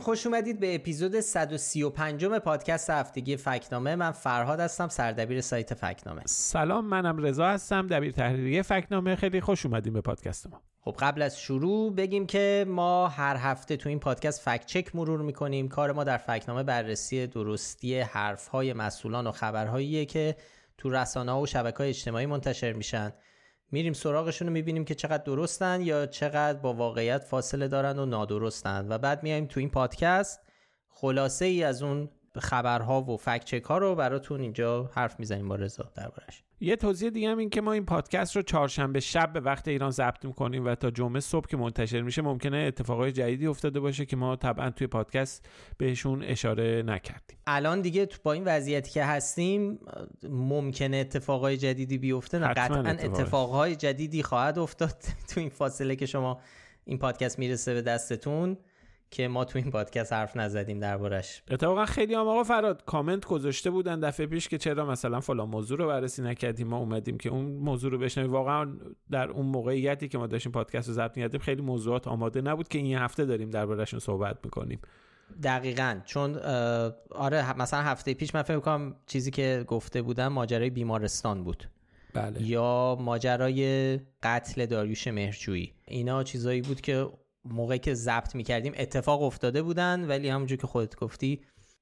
سلام خوش اومدید به اپیزود 135 پادکست هفتگی فکنامه. من فرهاد هستم سردبیر سایت فکنامه. سلام منم رضا هستم دبیر تحریریه فکنامه. خیلی خوش اومدیم به پادکست ما. خب قبل از شروع بگیم که ما هر هفته تو این پادکست فکت چک مرور می‌کنیم. کار ما در فکنامه بررسی درستی حرفهای مسئولان و خبرهاییه که تو رسانه ها و شبکه های اجتماعی منتشر میشن. میریم سراغشون رو می‌بینیم که چقدر درستن یا چقدر با واقعیت فاصله دارن و نادرستن. و بعد میایم تو این پادکست. خلاصه ای از اون خبرها و فکت ها رو براتون اینجا حرف می‌زنیم با رضا دربارش یه توضیح دیگه هم این که ما این پادکست رو چهارشنبه شب به وقت ایران ضبط می‌کنیم و تا جمعه صبح که منتشر میشه ممکنه اتفاقای جدیدی افتاده باشه که ما طبعا توی پادکست بهشون اشاره نکردیم. الان دیگه با این وضعیتی که هستیم ممکنه اتفاقای جدیدی بیفته نه قطعا اتفاقهای جدیدی خواهد افتاد تو این فاصله که شما این پادکست می‌رسه به دستتون. که ما تو این پادکست حرف نزدیم دربارش اتفاقا خیلی هم آقا فراد کامنت گذاشته بودن دفعه پیش که چرا مثلا فلان موضوع رو بررسی نکردیم ما اومدیم که اون موضوع رو بشنویم. واقعا در اون موقعیتی که ما داشتیم پادکست رو ضبط می‌کردیم خیلی موضوعات آماده نبود که این هفته داریم دربارهشون صحبت می‌کنیم. دقیقا. چون آره مثلا هفته پیش من فکر کنم چیزی که گفته بودم ماجرای بیمارستان بود. بله. یا ماجرای قتل داریوش مهرجویی. اینا چیزایی بود که موقعی که ضبط می‌کردیم اتفاق افتاده بودن ولی همونجور که خودت گفتی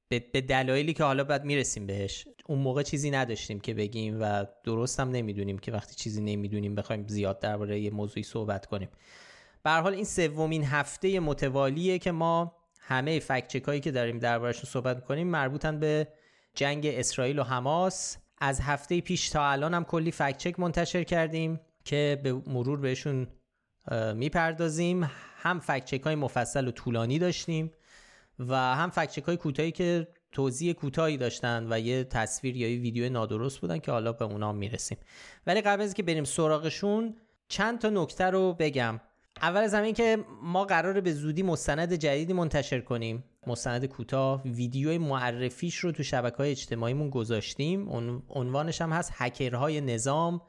به دلایلی که حالا بعد می‌رسیم بهش اون موقع چیزی نداشتیم که بگیم و درست هم نمی‌دونیم که وقتی چیزی نمی‌دونیم بخوایم زیاد درباره یه موضوعی صحبت کنیم. به حال این سومین هفته متوالیه که ما همه فکت هایی که داریم دربارهشون صحبت کنیم مربوطن به جنگ اسرائیل و حماس. از هفته پیش تا الان هم کلی فکت چک منتشر کردیم که به مرور بهشون می‌پردازیم. هم فکچک های مفصل و طولانی داشتیم و هم فکچک های کوتاهی که توضیح کوتاهی داشتن و یه تصویر یا یه ویدیو نادرست بودن که حالا به اونا می‌رسیم. ولی قبل از که بریم سراغشون چند تا نکته رو بگم. اول از همین که ما قراره به زودی مستند جدیدی منتشر کنیم. مستند کوتاه ویدیو معرفیش رو تو شبکه های اجتماعیمون گذاشتیم. عنوانش هم هست هکرهای نظام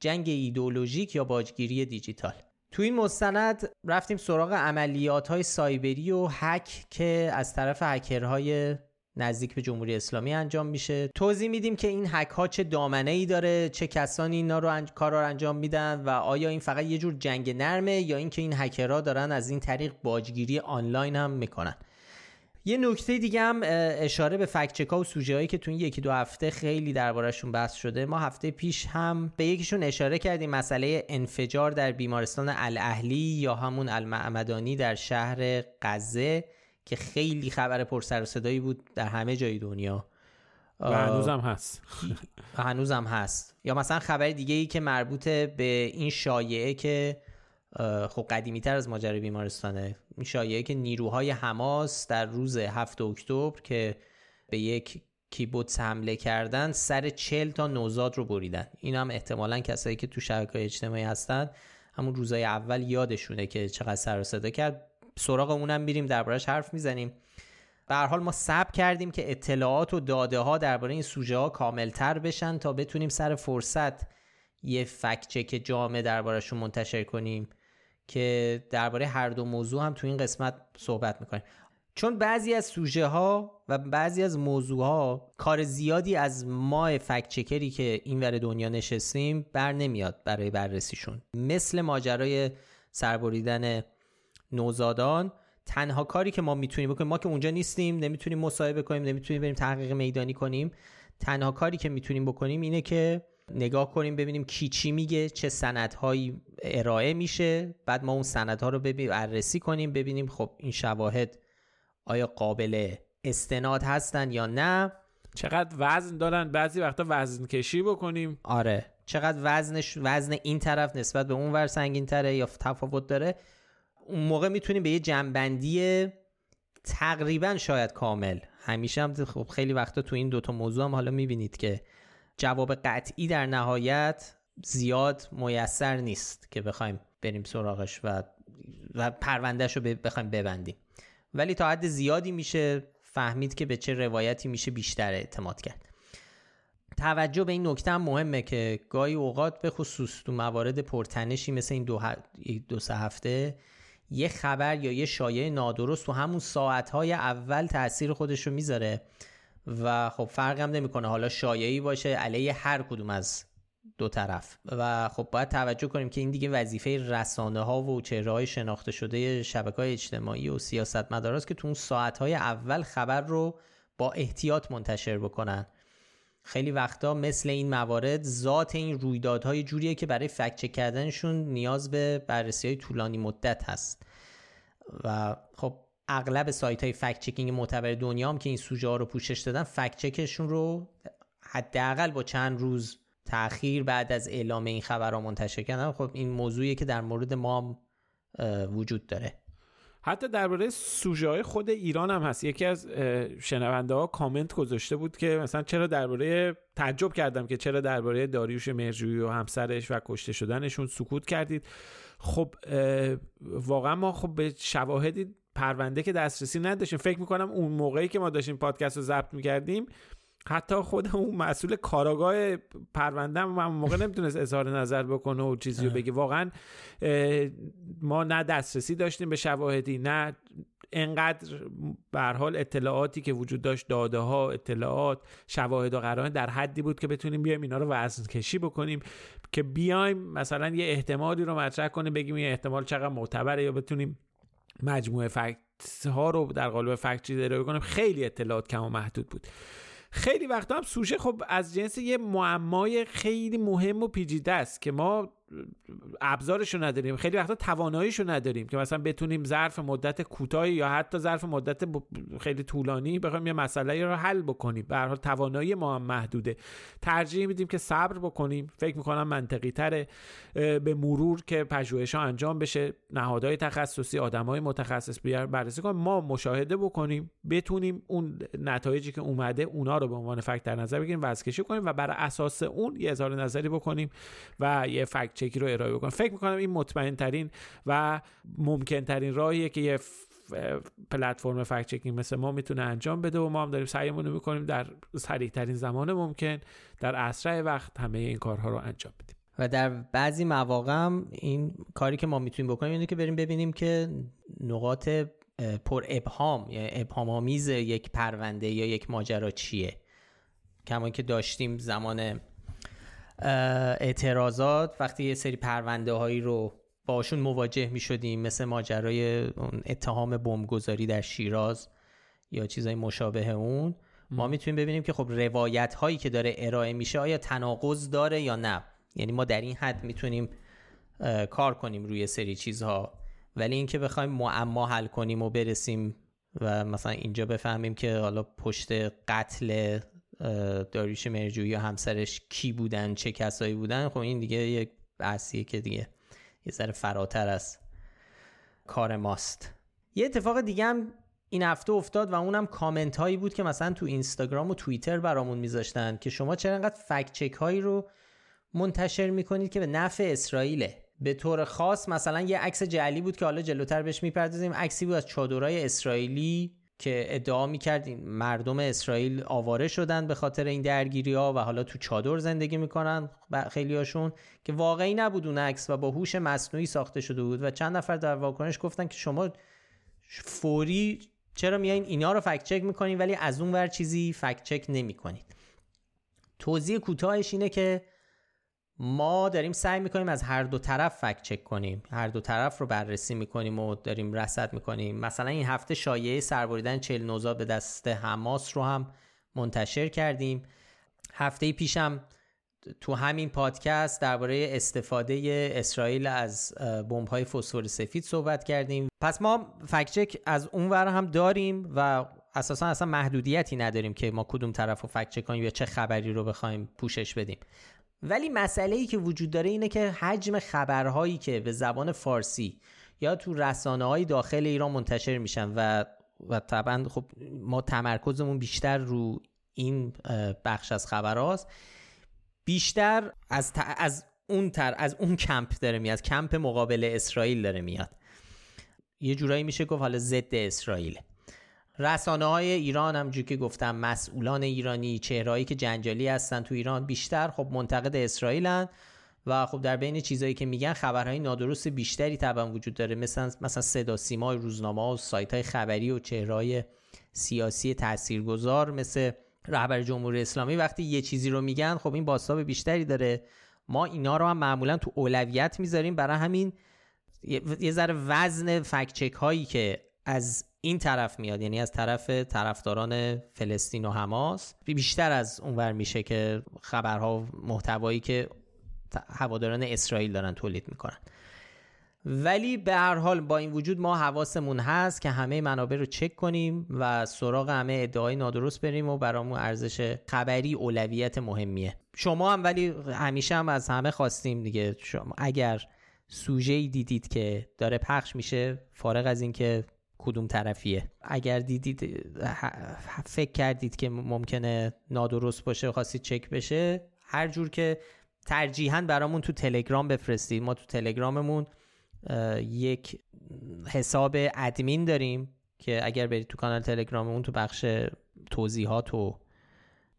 جنگ ایدولوژیک یا باجگیری دیجیتال. تو این مستند رفتیم سراغ عملیات های سایبری و هک که از طرف هکرهای نزدیک به جمهوری اسلامی انجام میشه. توضیح میدیم که این هک ها چه دامنه ای داره چه کسانی اینا رو انج... کار رو انجام میدن و آیا این فقط یه جور جنگ نرمه یا اینکه این هکرها دارن از این طریق باجگیری آنلاین هم می‌کنن. یه نکته دیگه هم اشاره به فکچکا و سوژه هایی که تو این یکی دو هفته خیلی دربارهشون بحث شده. ما هفته پیش هم به یکیشون اشاره کردیم مسئله انفجار در بیمارستان الاهلی یا همون المعمدانی در شهر غزه که خیلی خبر پر سر و صدایی بود در همه جای دنیا. و هنوزم هست. هنوزم هست. یا مثلا خبر دیگه ای که مربوط به این شایعه که خب قدیمی تر از ماجرای بیمارستانه. این شایعه که نیروهای حماس در روز 7 اکتبر که به یک کیبوتس حمله کردن سر چل تا نوزاد رو بریدن. این هم احتمالا کسایی که تو شبکه اجتماعی هستن. همون روزای اول یادشونه که چقدر سر صدا کرد. سراغ اونم میریم دربارش حرف می‌زنیم. به حال ما سب کردیم که اطلاعات و داده ها درباره این سوژه ها کاملتر بشن تا بتونیم سر فرصت یه فکت چک جامع دربارهشون منتشر کنیم. که درباره هر دو موضوع هم تو این قسمت صحبت می‌کنیم. چون بعضی از سوژه ها و بعضی از موضوع ها کار زیادی از ما فکت چکری که این ور دنیا نشستیم بر نمیاد برای بررسیشون. مثل ماجرای سربریدن نوزادان تنها کاری که ما می‌تونیم بکنیم ما که اونجا نیستیم نمی‌تونیم مصاحبه کنیم نمی‌تونیم بریم تحقیق میدانی کنیم تنها کاری که می‌تونیم بکنیم اینه که نگاه کنیم ببینیم کی چی میگه چه سندهایی ارائه میشه. بعد ما اون سندها رو ببین بررسی کنیم ببینیم خب این شواهد آیا قابل استناد هستن یا نه. چقدر وزن دارن؟ بعضی وقتا وزن کشی بکنیم. آره. چقدر وزنش وزن این طرف نسبت به اون ور سنگین تره یا تفاوت داره. اون موقع می‌تونیم به یه جنبندی تقریبا شاید کامل. همیشه هم خب خیلی وقتا تو این دوتا موضوع هم حالا می‌بینید که جواب قطعی در نهایت زیاد میسر نیست که بخوایم بریم سراغش و, و پروندهش رو بخوایم ببندیم. ولی تا حد زیادی میشه فهمید که به چه روایتی میشه بیشتر اعتماد کرد. توجه به این نکته هم مهمه که گاهی اوقات به خصوص تو موارد پرتنشی مثل این دو, دو سه هفته یه خبر یا یه شایعه نادرست تو همون ساعتهای اول تاثیر خودش رو می‌ذاره و خب فرق هم نمی‌کنه. حالا شایعی باشه علیه هر کدوم از دو طرف. و خب باید توجه کنیم که این دیگه وظیفه رسانه ها و چهره های شناخته شده شبکه های اجتماعی و سیاست مداراست که تو اون ساعت های اول خبر رو با احتیاط منتشر بکنن. خیلی وقتا مثل این موارد ذات این رویدادهای جوریه که برای فکچک کردنشون نیاز به بررسی های طولانی مدت هست. و خب اغلب سایت های فکت چکینگ معتبر دنیا هم که این سوژه ها رو پوشش دادن فکت چکشون رو حداقل با چند روز تاخیر بعد از اعلام این خبر را منتشر کردن. خب این موضوعیه که در مورد ما وجود داره. حتی درباره سوژه های خود ایران هم هست. یکی از شنونده ها کامنت گذاشته بود که مثلا چرا درباره تعجب کردم که چرا درباره داریوش مرجویی و همسرش و کشته شدنشون سکوت کردید. خب واقعا ما خب به شواهدی پرونده که دسترسی نداشتیم. فکر می‌کنم اون موقعی که ما داشتیم پادکست رو ضبط می‌کردیم حتی خود اون مسئول کاراگاه پرونده هم موقع نمی‌تونست اظهار نظر بکنه و چیزی رو بگه. واقعا ما نه دسترسی داشتیم به شواهدی نه انقدر به حال اطلاعاتی که وجود داشت داده ها اطلاعات شواهد و قرائن در حدی بود که بتونیم بیایم اینا رو وزن کشی بکنیم که بیایم مثلا یه احتمالی رو مطرح کنیم بگیم یه احتمال چقدر معتبره یا بتونیم مجموعه فکت ها رو در قالب فکت چیز ارائه کنیم خیلی اطلاعات کم و محدود بود. خیلی وقتا هم سوژه خب از جنس یه معمای خیلی مهم و پیچیده است که ما ابزارشو نداریم. خیلی وقتا تواناییشو نداریم که مثلا بتونیم ظرف مدت کوتاهی یا حتی ظرف مدت خیلی طولانی بخوایم یه مسئله رو حل بکنیم. به هر حال توانایی ما هم محدوده. ترجیح میدیم که صبر بکنیم. فکر می‌کنم منطقی تره به مرور که پژوهش ها انجام بشه نهادهای تخصصی آدمای متخصص بیار بررسی کنیم. ما مشاهده بکنیم بتونیم اون نتایجی که اومده اونا رو به عنوان فکت در نظر بگیریم وزکشی کنیم و بر اساس اون یه اظهار نظری بکنیم و یه فکت چکی رو ارائه بکنم. فکر می‌کنم این مطمئن ترین و ممکن ترین راهیه که یه پلتفرم فکت چکینگ مثل ما می‌تونه انجام بده و ما هم داریم سعیمون رو می‌کنیم در سریع ترین زمان ممکن در اسرع وقت همه این کارها رو انجام بدیم. و در بعضی مواقع هم این کاری که ما می‌تونیم بکنیم اینه که بریم ببینیم که نقاط پر ابهام یا ابهام آمیز یک پرونده یا یک ماجرا چیه. کما که داشتیم زمان اعتراضات. وقتی یه سری پرونده هایی رو باشون مواجه می شدیم مثل ماجرای اتهام بمبگذاری در شیراز یا چیزای مشابه اون ما می‌تونیم ببینیم که خب روایت هایی که داره ارائه میشه آیا تناقض داره یا نه؟ یعنی ما در این حد می‌تونیم کار کنیم روی سری چیزها. ولی اینکه بخوایم معما حل کنیم و برسیم و مثلا اینجا بفهمیم که حالا پشت قتل داریوش مرجویی و همسرش کی بودن چه کسایی بودن خب این دیگه یک بحثیه که دیگه یه ذره فراتر از کار ماست. یه اتفاق دیگه هم این هفته افتاد و اونم کامنت هایی بود که مثلا تو اینستاگرام و توییتر برامون میذاشتن که شما چرا انقدر فکت چک هایی رو منتشر می‌کنید که به نفع اسرائیله. به طور خاص مثلا یه عکس جعلی بود که حالا جلوتر بهش می‌پردازیم. عکسی بود از چادرای اسرائیلی. که ادعا می‌کرد مردم اسرائیل آواره شدن به خاطر این درگیری ها و حالا تو چادر زندگی می‌کنن خیلی هاشون که واقعی نبود اون عکس و با هوش مصنوعی ساخته شده بود و چند نفر در واکنش گفتن که شما فوری چرا میایین اینا رو فکت چک می‌کنین ولی از اون ور چیزی فکت چک نمی‌کنید. توضیح کوتاهش اینه که ما داریم سعی می‌کنیم از هر دو طرف فکت چک کنیم. هر دو طرف رو بررسی می‌کنیم و داریم رصد می‌کنیم. مثلا این هفته شایعه سربریدن چل نوزا به دست حماس رو هم منتشر کردیم. هفته پیشم تو همین پادکست درباره استفاده اسرائیل از های فسفر سفید صحبت کردیم. پس ما فکت چک از اون ور هم داریم و اساسا اصلا محدودیتی نداریم که ما کدوم طرف رو فکت چک کنیم یا چه خبری رو بخوایم پوشش بدیم. ولی مسئله ای که وجود داره اینه که حجم خبرهایی که به زبان فارسی یا تو رسانه های داخل ایران منتشر میشن و و طبعا خب ما تمرکزمون بیشتر رو این بخش از خبر بیشتر از, از اون تر از اون کمپ داره میاد کمپ مقابل اسرائیل داره میاد. یه جورایی میشه گفت حالا ضد اسرائیل. رسانه های ایران هم که گفتم مسئولان ایرانی چهرهایی که جنجالی هستن تو ایران بیشتر خب منتقد اسرائیلن و خب در بین چیزایی که میگن خبرهای نادرست بیشتری طبعا وجود داره مثلا مثلا صدا سیما روزنامه و سایت های خبری و چهرهای سیاسی تاثیرگذار مثل رهبر جمهوری اسلامی وقتی یه چیزی رو میگن خب این باستاب بیشتری داره. ما اینا رو هم معمولا تو اولویت می‌ذاریم برای همین یه ذره وزن فکچک هایی که از این طرف میاد یعنی از طرف طرفداران فلسطین و حماس. بیشتر از اونور میشه که خبرها محتوایی که هواداران اسرائیل دارن تولید می‌کنن. ولی به هر حال با این وجود ما حواسمون هست که همه منابع رو چک کنیم و سراغ همه ادعای نادرست بریم و برامون ارزش خبری اولویت مهمیه. شما هم ولی همیشه هم از همه خواستیم دیگه. شما اگر سوژه ای دیدید که داره پخش میشه فارغ از اینکه کدوم طرفیه. اگر دیدید فکر کردید که ممکنه نادرست باشه خواستید چک بشه هر جور که ترجیحاً برامون تو تلگرام بفرستید. ما تو تلگراممون یک حساب ادمین داریم که اگر برید تو کانال تلگراممون تو بخش توضیحات و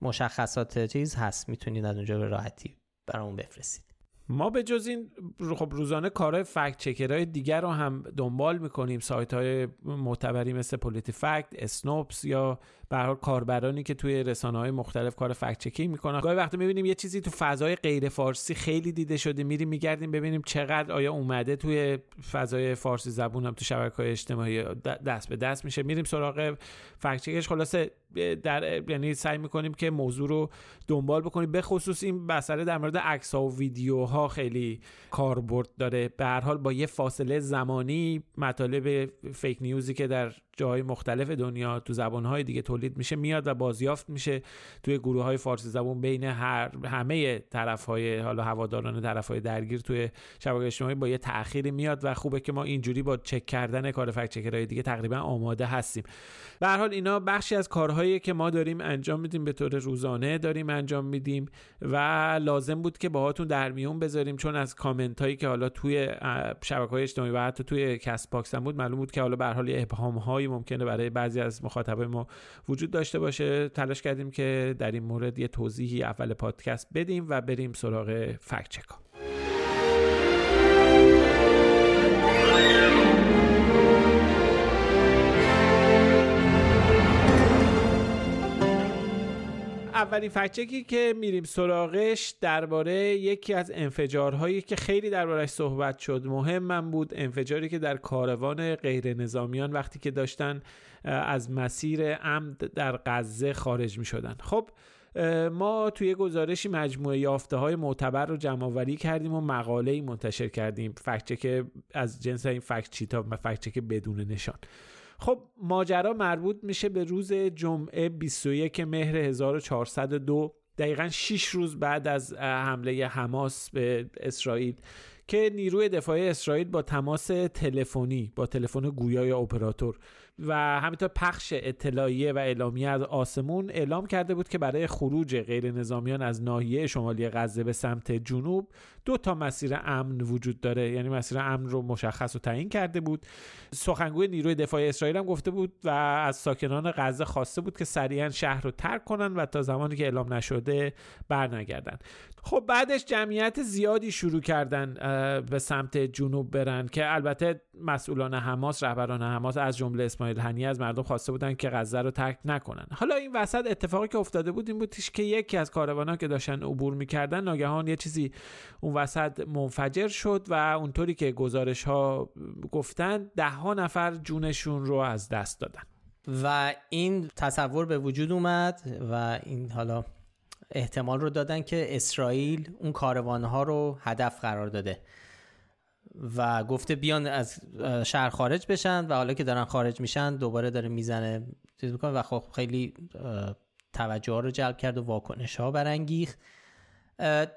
مشخصات چیز هست. می‌تونید از اونجا به راحتی برامون بفرستید. ما به جز این خب روزانه کارهای فکت چکرهای دیگر رو هم دنبال می‌کنیم. سایت های معتبری مثل پولیتی فکت اسنوپس یا به حال کاربرانی که توی رسانه های مختلف کار فکت چکینگ می‌کنن. گاهی وقتی می‌بینیم یه چیزی تو فضای غیر فارسی خیلی دیده شده میریم میگردیم ببینیم چقدر آیا اومده توی فضای فارسی زبون هم تو شبکه های اجتماعی دست به دست میشه. میریم سراغ فکت چکش خلاصه در یعنی سعی می‌کنیم که موضوع رو دنبال بکنیم. به خصوص این مسئله در مورد عکس ها و ویدیوها خیلی کاربرد داره. به هر حال با یه فاصله زمانی مطالب فیک نیوزی که در جاهای مختلف دنیا تو زبانهای دیگه تولید میشه میاد و بازیافت میشه توی گروه های فارسی زبان بین هر همه طرف های حالا هواداران طرف های درگیر توی شبکه اجتماعی با یه تأخیری میاد و خوبه که ما اینجوری با چک کردن کار فکت چکرهای دیگه تقریبا آماده هستیم. به حال اینا بخشی از کارهایی که ما داریم انجام میدیم به طور روزانه داریم انجام میدیم و لازم بود که باهاتون در میون بذاریم. چون از کامنت هایی که حالا توی شبکه های اجتماعی و حتی توی کست باکس هم بود معلوم بود که حالا به هر حال ابهام هایی ممکنه برای بعضی از مخاطبای ما وجود داشته باشه. تلاش کردیم که در این مورد یه توضیحی اول پادکست بدیم و بریم سراغ fact check ا اولین فکچکی که میریم سراغش درباره یکی از انفجارهایی که خیلی دربارهش صحبت شد مهم من بود انفجاری که در کاروان غیر نظامیان وقتی که داشتن از مسیر عمد در غزه خارج می شدن خب ما توی گزارشی مجموعه یافته های معتبر رو جمع آوری کردیم و مقاله منتشر کردیم فکچک از جنس این فکت چیتا و فکچک بدون نشان. خب ماجرا مربوط میشه به روز جمعه 21 مهر 1402 دقیقا 6 روز بعد از حمله حماس به اسرائیل که نیروی دفاعی اسرائیل با تماس تلفنی با تلفن گویای اپراتور و همینطور پخش اطلاعیه و اعلامیه از آسمون اعلام کرده بود که برای خروج غیر نظامیان از ناحیه شمالی غزه به سمت جنوب دو تا مسیر امن وجود داره. یعنی مسیر امن رو مشخص و تعیین کرده بود. سخنگوی نیروی دفاع اسرائیل هم گفته بود و از ساکنان غزه خواسته بود که سریعا شهر رو ترک کنن و تا زمانی که اعلام نشده برنگردن. خب بعدش جمعیت زیادی شروع کردن به سمت جنوب برن که البته مسئولان حماس رهبران حماس از جمله اسماعیل هنی از مردم خواسته بودن که غزه رو ترک نکنن. حالا این وسط اتفاقی که افتاده بود این بودش که یکی از کاروانها که داشتن عبور می‌کردن ناگهان یه چیزی اون وسط منفجر شد و اونطوری که گزارش ها گفتن ده ها نفر جونشون رو از دست دادن. و این تصور به وجود اومد و این حالا احتمال رو دادن که اسرائیل اون کاروانها رو هدف قرار داده. و گفته بیان از شهر خارج بشن و حالا که دارن خارج میشن دوباره داره می‌زنه چیز می‌کنه و خب خیلی توجه ها رو جلب کرد و واکنش ها برانگیخت.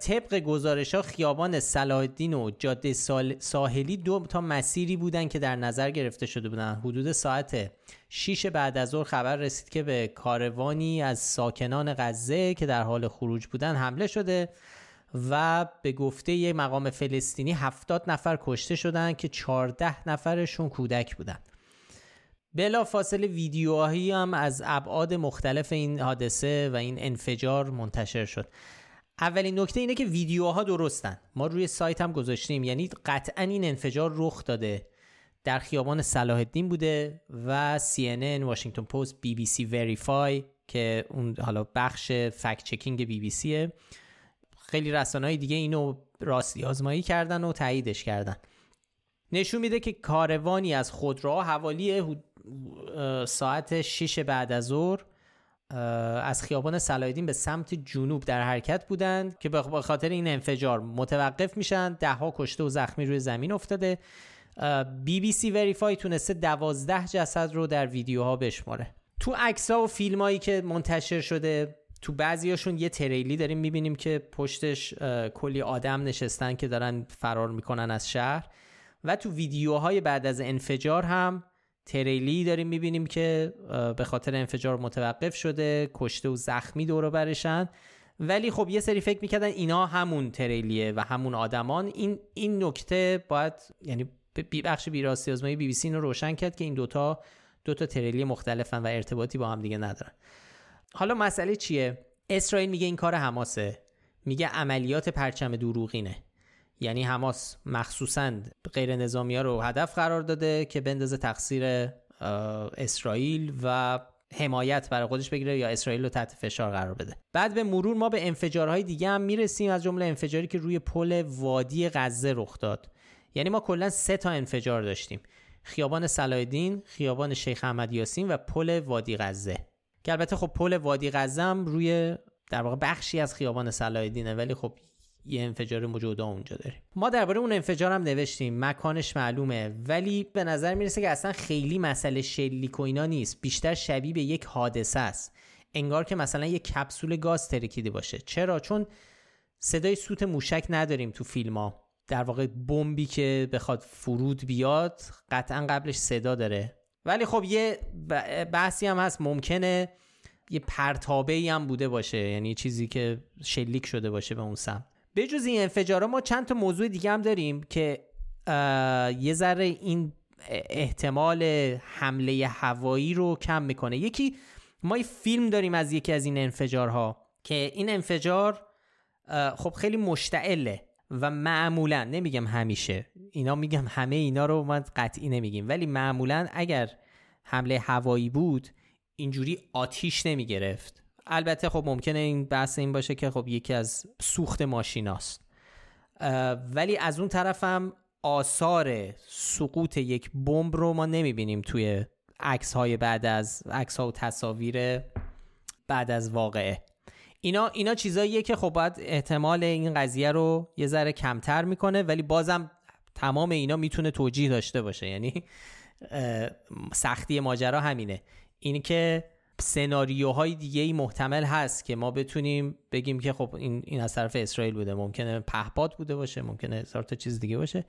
طبق گزارش ها خیابان سلاحالدین و جاده ساحلی دو تا مسیری بودن که در نظر گرفته شده بودن. حدود ساعت 6 بعد از ظهر خبر رسید که به کاروانی از ساکنان غزه که در حال خروج بودن حمله شده. و به گفته یک مقام فلسطینی 70 نفر کشته شدن که 14 نفرشون کودک بودن. بلا فاصله ویدیوهایی هم از ابعاد مختلف این حادثه و این انفجار منتشر شد. اولین نکته اینه که ویدیوها درستن. ما روی سایت هم گذاشتیم. یعنی قطعا این انفجار رخ داده. در خیابان صلاح الدین بوده و CNN، واشنگتن پست، سی وریفای که اون حالا بخش فکت چکینگ بی بی سیه خیلی رسانه‌های دیگه اینو راستی آزمایی کردن و تاییدش کردن. نشون میده که کاروانی از خودروها حوالی ساعت 6 بعد از ظهر از خیابان صلاحالدین به سمت جنوب در حرکت بودند که به خاطر این انفجار متوقف میشن دهها کشته و زخمی روی زمین افتاده. بی بی سی وریفای تونسته دوازده جسد رو در ویدیوها بشماره. تو عکس ها و فیلم هایی که منتشر شده تو بعضیاشون یه تریلی داریم می‌بینیم که پشتش کلی آدم نشستن که دارن فرار می‌کنن از شهر. و تو ویدیوهای بعد از انفجار هم تریلی داریم می‌بینیم که به خاطر انفجار متوقف شده کشته و زخمی دور برشن. ولی خب یه سری فکر می‌کردن اینا همون تریلیه و همون آدمان. این این نکته باید یعنی بخش بیراستی آزمایی بی بی سی رو روشن کرد که این دوتا دوتا تریلی مختلفن و ارتباطی با هم دیگه ندارن. حالا مسئله چیه؟ اسرائیل میگه این کار حماسه. میگه عملیات پرچم دروغینه. یعنی حماس مخصوصا غیر نظامی ها رو هدف قرار داده که بندازه تقصیر اسرائیل و حمایت برای خودش بگیره یا اسرائیل رو تحت فشار قرار بده. بعد به مرور ما به انفجارهای دیگه هم می‌رسیم از جمله انفجاری که روی پل وادی غزه رخ داد. یعنی ما کلا سه تا انفجار داشتیم. خیابان صلاحالدین خیابان شیخ احمد یاسین و پل وادی غزه. که البته خب پل وادی غزه هم روی در واقع بخشی از خیابان صلاحالدینه ولی خب یه انفجار جدا اونجا داریم. ما درباره اون انفجار هم نوشتیم. مکانش معلومه ولی به نظر می‌رسه که اصلا خیلی مسئله شلیک و اینا نیست. بیشتر شبیه به یک حادثه است. انگار که مثلا یک کپسول گاز ترکیده باشه. چرا؟ چون صدای سوت موشک نداریم تو فیلم ها. در واقع بمبی که بخواد فرود بیاد قطعا قبلش صدا داره. ولی خب یه بحثی هم هست ممکنه یه پرتابه ای هم بوده باشه یعنی چیزی که شلیک شده باشه به اون سمت. جز این انفجارا ما چند تا موضوع دیگه هم داریم که یه ذره این احتمال حمله هوایی رو کم می‌کنه. یکی ما یه فیلم داریم از یکی از این انفجارها که این انفجار خب خیلی مشتعله و معمولا نمیگم همیشه اینا میگم همه اینا رو ما قطعی نمیگیم. ولی معمولا اگر حمله هوایی بود اینجوری آتیش نمی‌گرفت. البته خب ممکنه این بحث این باشه که خب یکی از سوخت ماشیناست. ولی از اون طرفم آثار سقوط یک بمب رو ما نمی‌بینیم توی عکس های بعد از عکس ها و تصاویر بعد از واقعه. اینا اینا چیزاییه که خب باید احتمال این قضیه رو یه ذره کمتر می‌کنه ولی بازم تمام اینا می‌تونه توجیه داشته باشه. یعنی سختی ماجرا همینه. این که سناریوهای دیگه ای محتمل هست که ما بتونیم بگیم که خب این, این از طرف اسرائیل بوده. ممکنه پهپاد بوده باشه ممکنه هزار تا چیز دیگه باشه.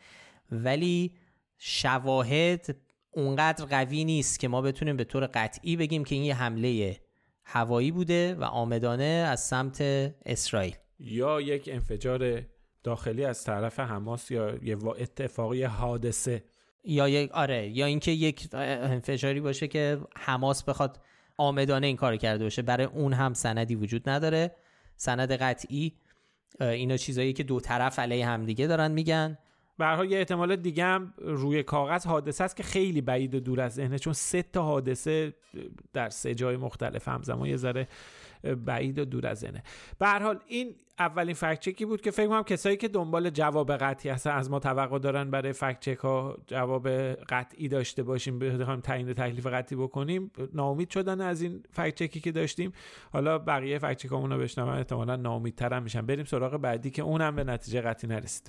ولی شواهد اونقدر قوی نیست که ما بتونیم به طور قطعی بگیم که این یه حمله هوایی بوده و آمدانه از سمت اسرائیل. یا یک انفجار داخلی از طرف حماس یا یه اتفاقی حادثه. یا یک آره یا اینکه یک انفجاری باشه که حماس بخواد آمدانه این کار کرده باشه. برای اون هم سندی وجود نداره. سند قطعی اینا چیزایی که دو طرف علیه همدیگه دارن میگن. برای یه احتمال دیگه هم روی کاغذ حادثه است که خیلی بعید و دور از ذهنه چون سه تا حادثه در سه جای مختلف همزمان یه ذره بعید و دور از ذهنه. به هر حال این اولین فکت چکی بود که فکر کنم کسایی که دنبال جواب قطعی هستن از ما توقع دارن برای فکت چک ها جواب قطعی داشته باشیم بخوایم تعیین تکلیف قطعی بکنیم. ناامید شدن از این فکت چکی که داشتیم. حالا بقیه چکامون رو بشنوم احتمالاً ناامیدتر هم میشن. بریم سراغ بعدی که اونم به نتیجه قطعی نرسید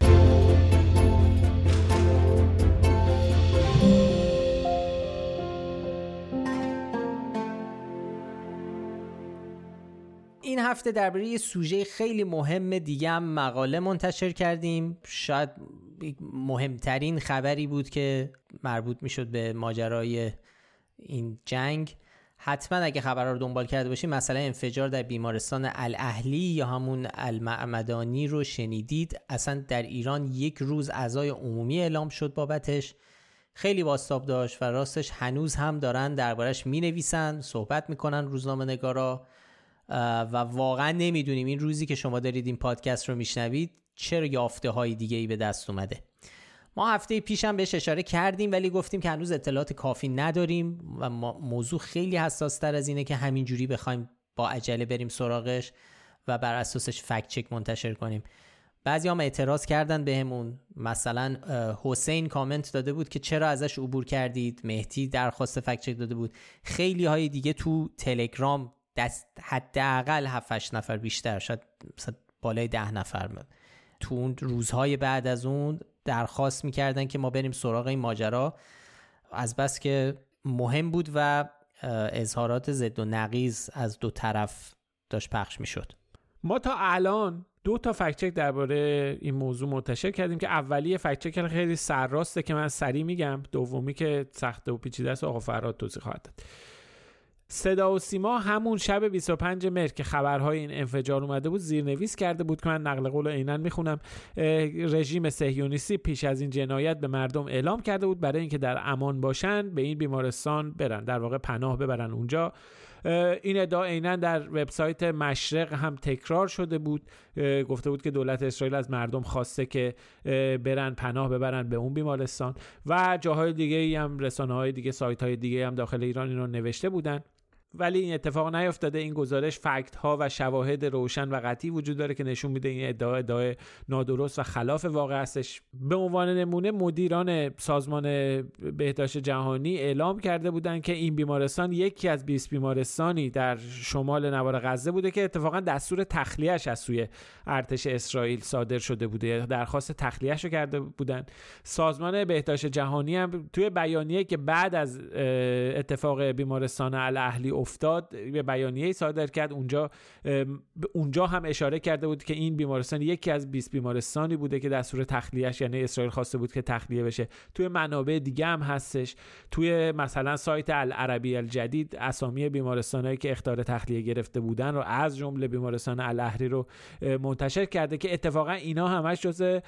این هفته درباره یه سوژه خیلی مهم دیگه هم مقاله منتشر کردیم. شاید مهمترین خبری بود که مربوط می‌شد به ماجرای این جنگ. حتما اگه خبرها رو دنبال کرده باشید مثلا انفجار در بیمارستان الاهلی یا همون المعمدانی رو شنیدید. اصلا در ایران یک روز اعضای عمومی اعلام شد بابتش. خیلی باستاب داشت و راستش هنوز هم دارن دربارش می نویسن صحبت می‌کنن روزنامه نگارا و واقعا نمی‌دونیم این روزی که شما دارید این پادکست رو میشنوید چرا یافته های دیگه ای به دست اومده. ما هفته پیش هم بهش اشاره کردیم ولی گفتیم که هنوز اطلاعات کافی نداریم و موضوع خیلی حساس تر از اینه که همینجوری بخوایم با عجله بریم سراغش و بر اساسش فکت چک منتشر کنیم. بعضی هم اعتراض کردن بهمون. مثلا حسین کامنت داده بود که چرا ازش عبور کردید؟ مهدی درخواست فکت چک داده بود. خیلی های دیگه تو تلگرام دست حداقل 7 نفر بیشتر شاید بالای ده نفر بود تو اون روزهای بعد از اون درخواست می‌کردن که ما بریم سراغ این ماجرا. از بس که مهم بود و اظهارات ضد و نقیز از دو طرف داشت پخش می‌شد. ما تا الان دو تا فکچک درباره این موضوع منتشر کردیم که اولی فکچک خیلی سرراسته که من سریع میگم دومی که سخته و پیچیده است آقا فراد توضیح خواهد داد. صدا و سیما همون شب 25 مهر که خبرهای این انفجار اومده بود زیرنویس کرده بود که من نقل قول عینا می‌خونم. رژیم صهیونیستی پیش از این جنایت به مردم اعلام کرده بود برای اینکه در امان باشن به این بیمارستان برن در واقع پناه ببرن اونجا. این ادعا عینا در وبسایت مشرق هم تکرار شده بود. گفته بود که دولت اسرائیل از مردم خواسته که برن پناه ببرن به اون بیمارستان. و جاهای دیگه هم رسانه های دیگه سایت های دیگه هم داخل ایران این رو نوشته بودن. ولی این اتفاق نیفتاده. این گزارش فکت ها و شواهد روشن و قطعی وجود داره که نشون میده این ادعا ادعای نادرست و خلاف واقع هستش. به عنوان نمونه مدیران سازمان بهداشت جهانی اعلام کرده بودند که این بیمارستان یکی از 20 بیمارستانی در شمال نوار غزه بوده که اتفاقا دستور تخلیهش از سوی ارتش اسرائیل صادر شده بوده. درخواست تخلیهش رو کرده بودن سازمان بهداشت جهانی هم توی بیانیه که بعد از اتفاق بیمارستان الاهلی افتاد به بیانیه صادر کرد. اونجا اونجا هم اشاره کرده بود که این بیمارستان یکی از 20 بیمارستانی بوده که دستور تخلیهش یعنی اسرائیل خواسته بود که تخلیه بشه. توی منابع دیگه هم هستش. توی مثلا سایت العربی الجدید اسامی بیمارستانهایی که اختار تخلیه گرفته بودن رو از جمله بیمارستان الاهری رو منتشر کرده که اتفاقا اینا همش جز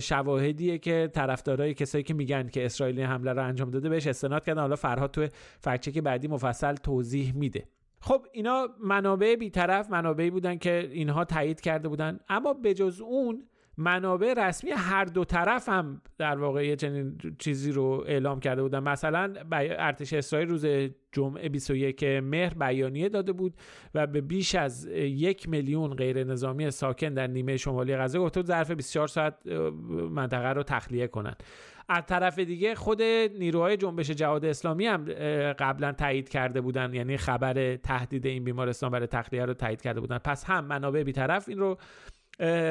شواهدیه که طرفدارای کسایی که میگن که اسرائیل حمله رو انجام داده بهش استناد کردن. حالا فرهاد توی فکچک بعدی مفصل توضیح میده. خب اینا منابع بیطرف منابعی بودن که اینها تایید کرده بودن. اما بجز اون منابع رسمی هر دو طرف هم در واقع یه چنین چیزی رو اعلام کرده بودن. مثلا ارتش اسرائیل روز جمعه 21 مهر بیانیه داده بود و به بیش از یک میلیون غیر نظامی ساکن در نیمه شمالی غزه گفته ظرف 24 ساعت منطقه رو تخلیه کنند از طرف دیگه خود نیروهای جنبش جهاد اسلامی هم قبلا تایید کرده بودن. یعنی خبر تهدید این بیمارستان برای تخلیه رو تایید کرده بودن. پس هم منابع بیطرف این رو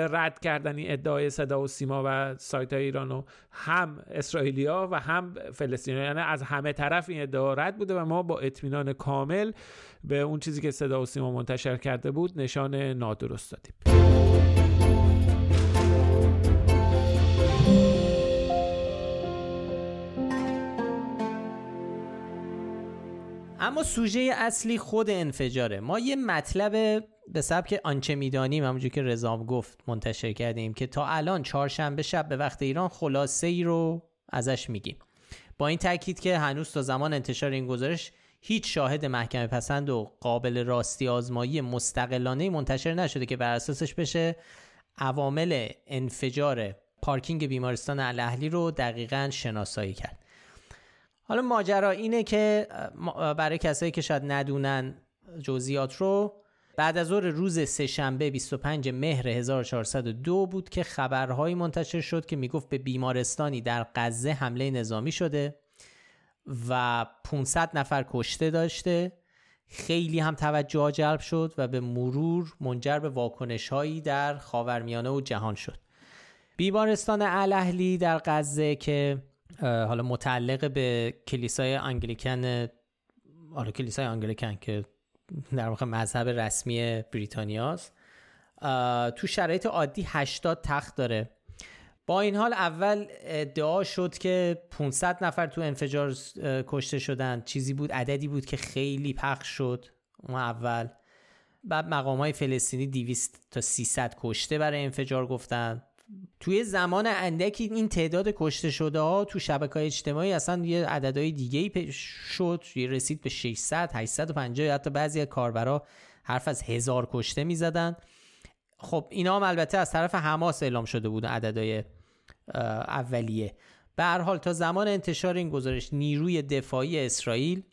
رد کردن این ادعای صدا و سیما و سایت های ایران و هم اسرائیلیا و هم فلسطینی یعنی از همه طرف این ادعا رد بوده و ما با اطمینان کامل به اون چیزی که صدا و سیما منتشر کرده بود نشان نادرست دادیم. اما سوژه اصلی خود انفجاره. ما یه مطلب به سبک آنچه می‌دانیم همونجور که رزام گفت منتشر کردیم که تا الان چهارشنبه شب به وقت ایران خلاصه ای رو ازش میگیم. با این تاکید که هنوز تا زمان انتشار این گزارش هیچ شاهد محکمه پسند و قابل راستی آزمایی مستقلانه منتشر نشده که بر اساسش بشه عوامل انفجار پارکینگ بیمارستان الاهلی رو دقیقا شناسایی کرد. حالا ماجرا اینه که برای کسایی که شاید ندونن جزئیات رو بعد از ظهر روز سهشنبه 25 مهر 1402 بود که خبرهایی منتشر شد که می‌گفت به بیمارستانی در غزه حمله نظامی شده و 500 نفر کشته داشته. خیلی هم توجه جلب شد و به مرور منجر به واکنش هایی در خاورمیانه و جهان شد. بیمارستان الاهلی در غزه که حالا متعلق به کلیسای انگلیکن آره کلیسای انگلیکن که در واقع مذهب رسمی بریتانیاست. تو شرایط عادی 80 تخت داره. با این حال اول ادعا شد که 500 نفر تو انفجار کشته شدن. چیزی بود عددی بود که خیلی پخش شد. اون اول. بعد مقام های فلسطینی 200 تا 300 کشته برای انفجار گفتن. توی زمان اندکی این تعداد کشته شده ها تو شبکه های اجتماعی اصلا یه عددهای دیگه ای شد. رسید به 600 850 حتی بعضی کاربرا حرف از هزار کشته می‌زدن. خب اینا هم البته از طرف حماس اعلام شده بود عددهای اولیه. به هر حال تا زمان انتشار این گزارش نیروی دفاعی اسرائیل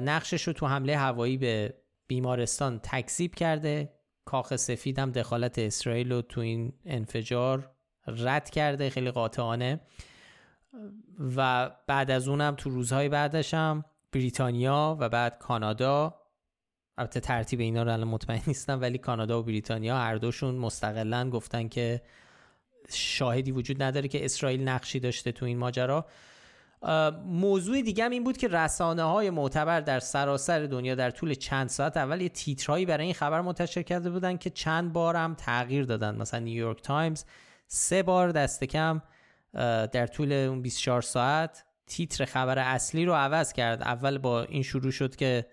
نقشش رو تو حمله هوایی به بیمارستان تکذیب کرده. کاخ سفید هم دخالت اسرائیل رو تو این انفجار رد کرده خیلی قاطعانه. و بعد از اونم تو روزهای بعدش هم بریتانیا و بعد کانادا. البته ترتیب اینا رو الان مطمئن نیستم ولی کانادا و بریتانیا هر دوشون مستقلا گفتن که شاهدی وجود نداره که اسرائیل نقشی داشته تو این ماجرا. موضوع دیگه هم این بود که رسانه های معتبر در سراسر دنیا در طول چند ساعت اول یه تیترهایی برای این خبر منتشر کرده بودن که چند بار هم تغییر دادن. مثلا نیویورک تایمز سه بار دست کم در طول اون 24 ساعت تیتر خبر اصلی رو عوض کرد. اول با این شروع شد که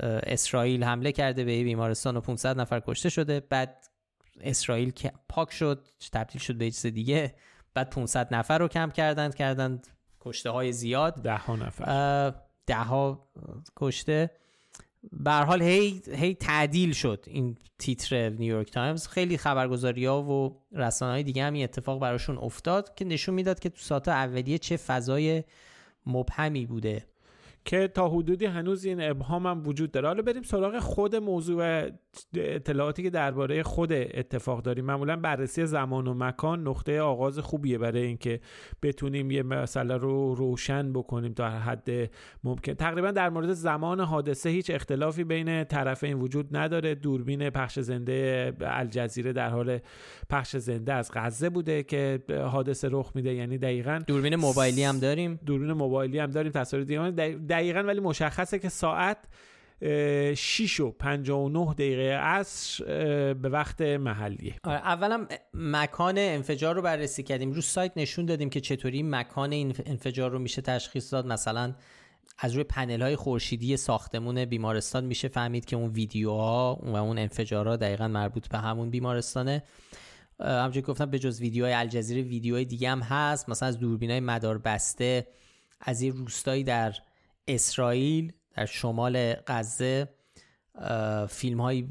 اسرائیل حمله کرده به بیمارستان و 500 نفر کشته شده. بعد اسرائیل پاک شد تبدیل شد به چیز دیگه. بعد 500 نفر رو کم کردند کردند کشته های زیاد. ده ها نفر. ده ها کشته. به حال هی هی تعدیل شد این تیتر نیویورک تایمز. خیلی خبرگزاری ها و رسانه های دیگه هم این اتفاق براشون افتاد که نشون می‌داد که تو ساعت اولیه چه فضای مبهمی بوده. که تا حدودی هنوز این ابهام هم وجود داره. حالا بریم سراغ خود موضوع اطلاعاتی که درباره خود اتفاق داریم. معمولا بررسی زمان و مکان نقطه آغاز خوبیه برای اینکه بتونیم یه مسئله رو روشن بکنیم تا حد ممکن. تقریبا در مورد زمان حادثه هیچ اختلافی بین طرفین وجود نداره. دوربین پخش زنده الجزیره در حال پخش زنده از غزه بوده که حادثه رخ میده. یعنی دقیقا دوربین موبایلی هم داریم؟ دوربین موبایلی هم داریم. تصاویر دیگه. دقیقا ولی مشخصه که ساعت 6 و 59 دقیقه عصر به وقت محلیه. آره اولا مکان انفجار رو بررسی کردیم. رو سایت نشون دادیم که چطوری مکان این انفجار رو میشه تشخیص داد. مثلا از روی پنل های خورشیدی ساختمون بیمارستان میشه فهمید که اون ویدیوها و اون انفجارها دقیقا مربوط به همون بیمارستانه. همچنین گفتم به جز ویدیوهای الجزیره ویدیوهای دیگه هم هست. مثلا از دوربینای مدار بسته از یه روستایی در اسرائیل در شمال غزه فیلم های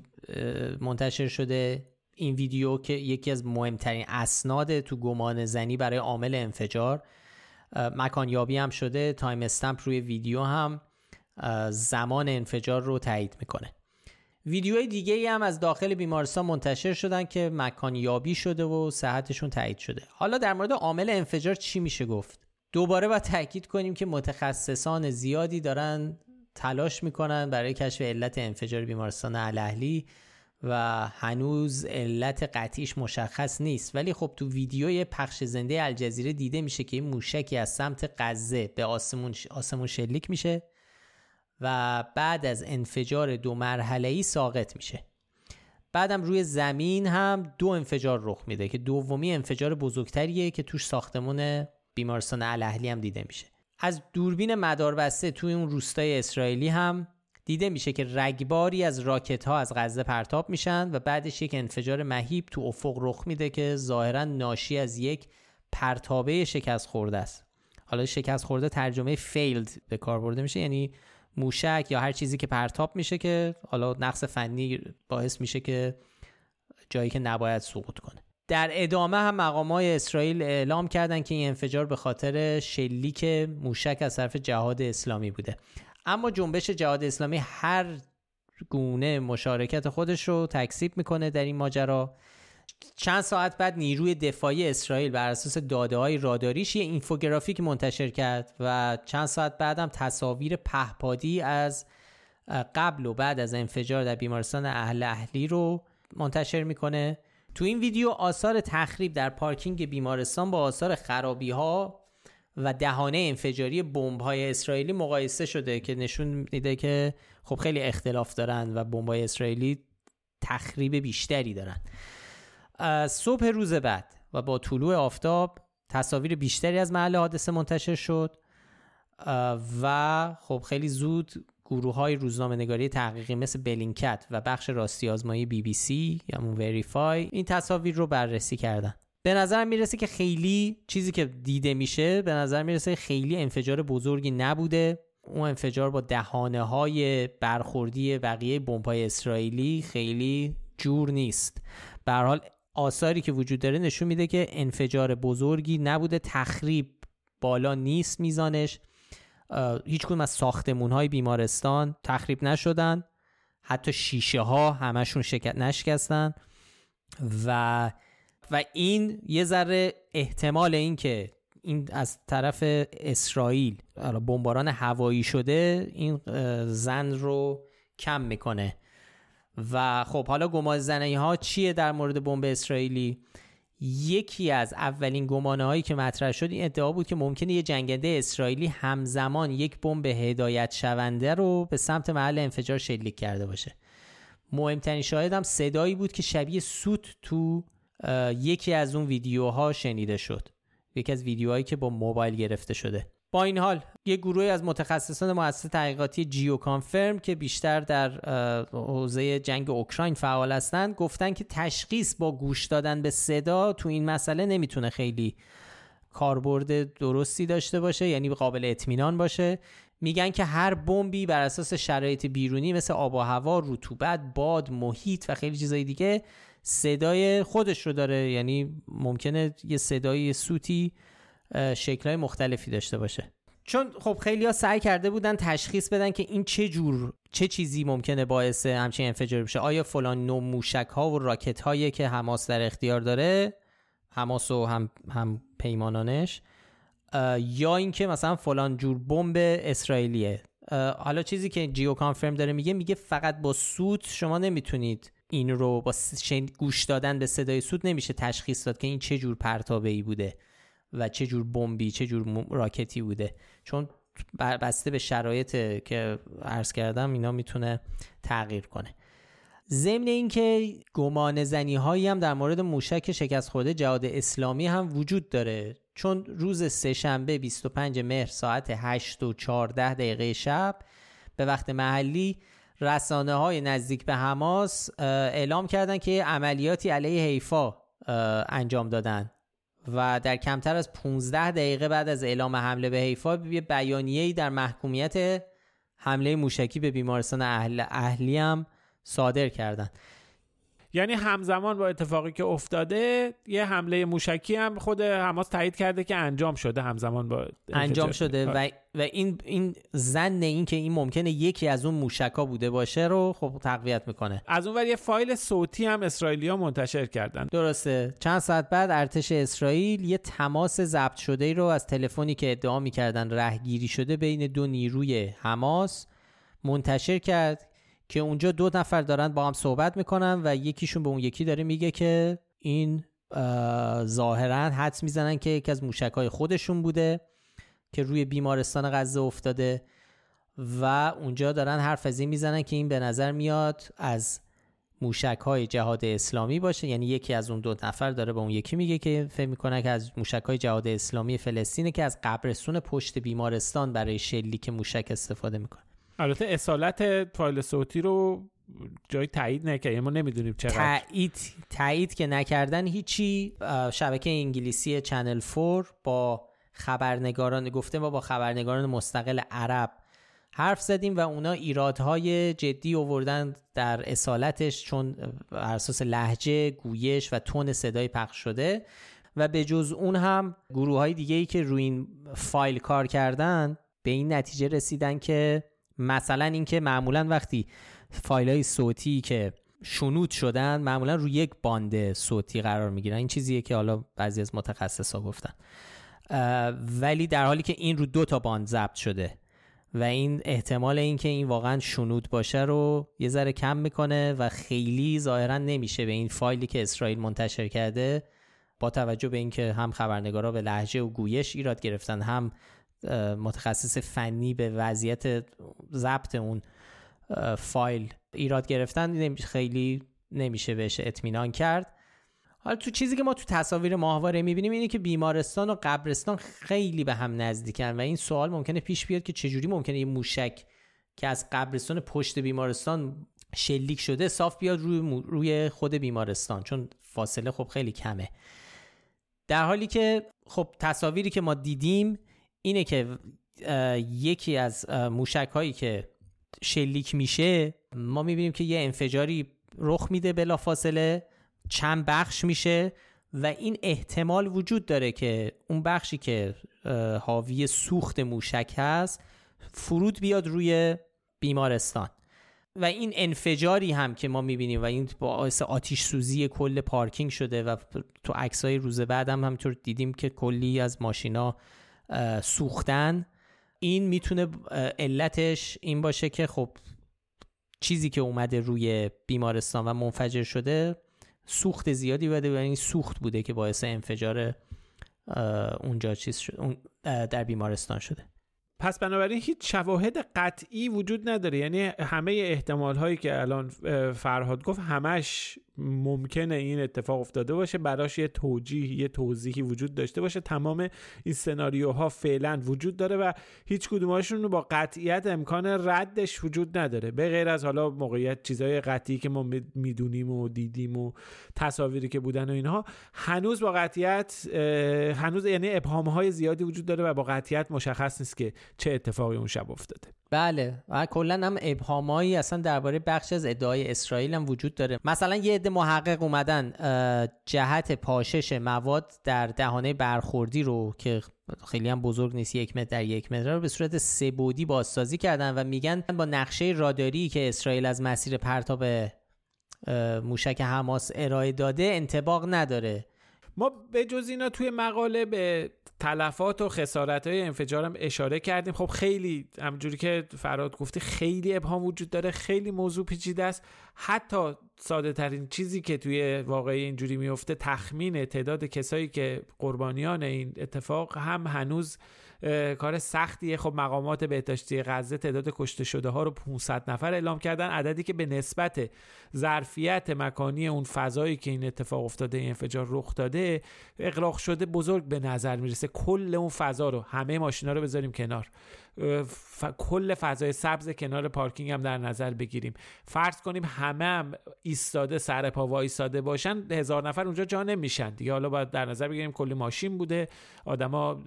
منتشر شده. این ویدیو که یکی از مهمترین اسناد تو گمان زنی برای عامل انفجار مکان یابی هم شده. تایم استمپ روی ویدیو هم زمان انفجار رو تایید می‌کنه. ویدیوهای دیگه ای هم از داخل بیمارستان منتشر شدن که مکان یابی شده و صحتشون تایید شده. حالا در مورد عامل انفجار چی میشه گفت؟ دوباره باید تاکید کنیم که متخصصان زیادی دارن تلاش می‌کنن برای کشف علت انفجار بیمارستان الاهلی و هنوز علت قطعیش مشخص نیست. ولی خب تو ویدیوی پخش زنده الجزیره دیده میشه که این موشکی از سمت غزه به آسمون, آسمون شلیک میشه و بعد از انفجار دو مرحله ای ساقط میشه. بعدم روی زمین هم دو انفجار رخ میده که دومی انفجار بزرگتریه که توش ساختمون بیمارستان الاهلی هم دیده میشه. از دوربین مداربسته توی اون روستای اسرائیلی هم دیده میشه که رگباری از راکت ها از غزه پرتاب میشن و بعدش یک انفجار مهیب تو افق رخ میده که ظاهرا ناشی از یک پرتابه شکست خورده است. حالا شکست خورده ترجمه فیلد به کار برده میشه یعنی موشک یا هر چیزی که پرتاب میشه که حالا نقص فنی باعث میشه که جایی که نباید سقوط کنه. در ادامه هم مقام های اسرائیل اعلام کردند که این انفجار به خاطر شلیک موشک از طرف جهاد اسلامی بوده. اما جنبش جهاد اسلامی هر گونه مشارکت خودش رو تکذیب می‌کنه در این ماجرا. چند ساعت بعد نیروی دفاعی اسرائیل بر اساس داده های راداریش یه اینفوگرافیک منتشر کرد و چند ساعت بعدم تصاویر پهپادی از قبل و بعد از انفجار در بیمارستان اهل اهلی رو منتشر می‌کنه. تو این ویدیو آثار تخریب در پارکینگ بیمارستان با آثار خرابی ها و دهانه انفجاری بمب های اسرائیلی مقایسه شده که نشون میده که خب خیلی اختلاف دارن و بمب های اسرائیلی تخریب بیشتری دارن. صبح روز بعد و با طلوع آفتاب تصاویر بیشتری از محل حادثه منتشر شد. و خب خیلی زود گروه های روزنامه نگاری تحقیقی مثل بلینکت و بخش راستی آزمایی بی بی سی یا مون وریفای این تصاویر رو بررسی کردن. به نظر می‌رسه که خیلی چیزی که دیده میشه به نظر می‌رسه خیلی انفجار بزرگی نبوده. اون انفجار با دهانه های برخوردی بقیه بمبای اسرائیلی خیلی جور نیست. به حال آثاری که وجود داره نشون میده که انفجار بزرگی نبوده تخریب بالا نیست میزانش. هیچ کدوم از ساختمون های بیمارستان تخریب نشدن. حتی شیشه ها همشون شکست نشکستن. و و این یه ذره احتمال این که این از طرف اسرائیل بمباران هوایی شده این زن رو کم می‌کنه. و خب حالا گمان زنه ها چیه در مورد بمب اسرائیلی؟ یکی از اولین گمانه هایی که مطرح شد این ادعا بود که ممکنه یه جنگنده اسرائیلی همزمان یک بمب هدایت شونده رو به سمت محل انفجار شلیک کرده باشه. مهمترین شاهد هم صدایی بود که شبیه سوت تو یکی از اون ویدیوها شنیده شد. یکی از ویدیوهایی که با موبایل گرفته شده. با این حال یک گروهی از متخصصان مؤسسه تحقیقاتی جیو کانفرم که بیشتر در حوزه جنگ اوکراین فعال هستند گفتن که تشخیص با گوش دادن به صدا تو این مسئله نمی‌تونه خیلی کاربرد درستی داشته باشه یعنی قابل اطمینان باشه. میگن که هر بمبی بر اساس شرایط بیرونی مثل آب و هوا، رطوبت، باد، محیط و خیلی چیزای دیگه صدای خودش رو داره. یعنی ممکنه یه صدای سوتی شکلهای مختلفی داشته باشه. چون خب خیلی ها سعی کرده بودن تشخیص بدن که این چه جور چه چیزی ممکنه باعث همچین انفجار بشه. آیا فلان نوع موشک ها و راکت هایی که حماس در اختیار داره؟ حماس و هم, هم پیمانانش. یا اینکه مثلا فلان جور بمب اسرائیلیه. حالا چیزی که جیو کانفرم داره میگه میگه فقط با سوت شما نمی‌تونید این رو با گوش دادن به صدای سوت نمیشه تشخیص داد که این چه جور پرتابه ای بوده. و چه جور بمبی چه جور راکتی بوده. چون بسته به شرایط که عرض کردم اینا می‌تونه تغییر کنه. ضمن اینکه گمان زنی هایی هم در مورد موشک شکست خورده جهاد اسلامی هم وجود داره. چون روز سهشنبه 25 مهر ساعت 8 و 14 دقیقه شب به وقت محلی رسانه های نزدیک به حماس اعلام کردن که عملیاتی علیه حیفا انجام دادن. و در کمتر از 15 دقیقه بعد از اعلام حمله به حیفا یه بیانیه‌ای در محکومیت حمله موشکی به بیمارستان اهل اهلی هم صادر کردند. یعنی همزمان با اتفاقی که افتاده یه حمله موشکی هم خود حماس تایید کرده که انجام شده همزمان با انجام شده و, و این این زن این که این ممکنه یکی از اون موشکا بوده باشه رو خب تقویت می‌کنه. از اون یه فایل صوتی هم اسرائیلیا منتشر کردن. درسته. چند ساعت بعد ارتش اسرائیل یه تماس ضبط شده رو از تلفنی که ادعا می‌کردن رهگیری شده بین دو نیروی حماس منتشر کرد که اونجا دو نفر دارن با هم صحبت می‌کنن و یکیشون به اون یکی داره میگه که این ظاهرا حدس می‌زنن که یکی از موشک های خودشون بوده که روی بیمارستان غزه افتاده و اونجا دارن حرف از این می‌زنن که این به نظر میاد از موشک های جهاد اسلامی باشه. یعنی یکی از اون دو نفر داره به اون یکی میگه که فکر می‌کنه که از موشک های جهاد اسلامی فلسطینه که از قبرستون پشت بیمارستان برای شلیک موشک استفاده می‌کنه. البته اصالت فایل صوتی رو جای تایید نکرد یعنی ما نمی‌دونیم چقدر. تایید تایید که نکردن هیچی. شبکه انگلیسی چنل 4 با خبرنگاران گفته ما با خبرنگاران مستقل عرب حرف زدیم و اونا ایرادهای جدی آوردن در اصالتش چون بر اساس لحجه، گویش و تون صدای پخش شده. و به جز اون هم گروه های دیگه ای که روی این فایل کار کردن به این نتیجه رسیدن که مثلا اینکه معمولا وقتی فایل های صوتی که شنود شدن معمولا روی یک باند صوتی قرار می‌گیرن. این چیزیه که حالا بعضی از متخصصا گفتن. ولی در حالی که این رو دو تا باند ضبط شده و این احتمال اینکه این واقعا شنود باشه رو یه ذره کم می‌کنه و خیلی ظاهرا نمیشه به این فایلی که اسرائیل منتشر کرده با توجه به اینکه هم خبرنگارا به لحجه و گویش ایراد گرفتن هم متخصص فنی به وضعیت ضبط اون فایل ایراد گرفتن خیلی نمیشه بهش اطمینان کرد. حالا تو چیزی که ما تو تصاویر ماهواره می‌بینیم اینه که بیمارستان و قبرستان خیلی به هم نزدیکن و این سوال ممکنه پیش بیاد که چجوری ممکنه یه موشک که از قبرستان پشت بیمارستان شلیک شده صاف بیاد روی, روی خود بیمارستان چون فاصله خب خیلی کمه. در حالی که خب تصاویری که ما دیدیم اینه که یکی از موشک هایی که شلیک میشه ما می‌بینیم که یه انفجاری رخ میده بلافاصله چند بخش میشه و این احتمال وجود داره که اون بخشی که حاوی سوخت موشک هست فرود بیاد روی بیمارستان. و این انفجاری هم که ما می‌بینیم و این باعث آتیش سوزی کل پارکینگ شده و تو عکسای روز بعد هم همینطور دیدیم که کلی از ماشینا سوختن این می‌تونه علتش این باشه که خب چیزی که اومده روی بیمارستان و منفجر شده سوخت زیادی بده و این سوخت بوده که باعث انفجار اونجا چیز شد اون در بیمارستان شده. پس بنابراین هیچ شواهد قطعی وجود نداره. یعنی همه احتمال هایی که الان فرهاد گفت همش ممکنه این اتفاق افتاده باشه براش یه توجیه یه توضیحی وجود داشته باشه. تمام این سناریوها فعلا وجود داره و هیچ کدومشون رو با قطعیت امکان ردش وجود نداره. به غیر از حالا موقعیت چیزهای قطعی که ما می‌دونیم و دیدیم و تصاویری که بودن و اینها هنوز با قطعیت هنوز یعنی ابهام های زیادی وجود داره و با قطعیت مشخص نیست که چه اتفاقی اون شب افتاده. بله. و کلا هم ابهامایی اصلا درباره بخش از ادعای اسرائیل هم وجود داره. مثلا یه عده محقق اومدن جهت پاشش مواد در دهانه برخوردی رو که خیلی هم بزرگ نیست یک متر در یک متر رو به صورت سبودی بازسازی کردن و میگن با نقشه راداری که اسرائیل از مسیر پرتاب موشک حماس ارائه داده انتباق نداره. ما به جز اینا توی مقاله به تلفات و خسارت های انفجار هم اشاره کردیم. خب خیلی همجوری که فراد گفته خیلی ابهام وجود داره خیلی موضوع پیچیده است. حتی ساده ترین چیزی که توی واقعی اینجوری میفته تخمین تعداد کسایی که قربانیان این اتفاق هم هنوز کار سختیه. خب مقامات بهداشتی غزه تعداد کشته شده ها رو 500 نفر اعلام کردن. عددی که به نسبت ظرفیت مکانی اون فضایی که این اتفاق افتاده این انفجار رخ داده اقراق شده بزرگ به نظر می‌رسه. کل اون فضا رو همه ماشینا رو بذاریم کنار. ف... کل فضای سبز کنار پارکینگ هم در نظر بگیریم. فرض کنیم همه هم ایستاده سر پا وایستاده باشن هزار نفر اونجا جا نمیشن دیگه. حالا باید در نظر بگیریم کلی ماشین بوده آدما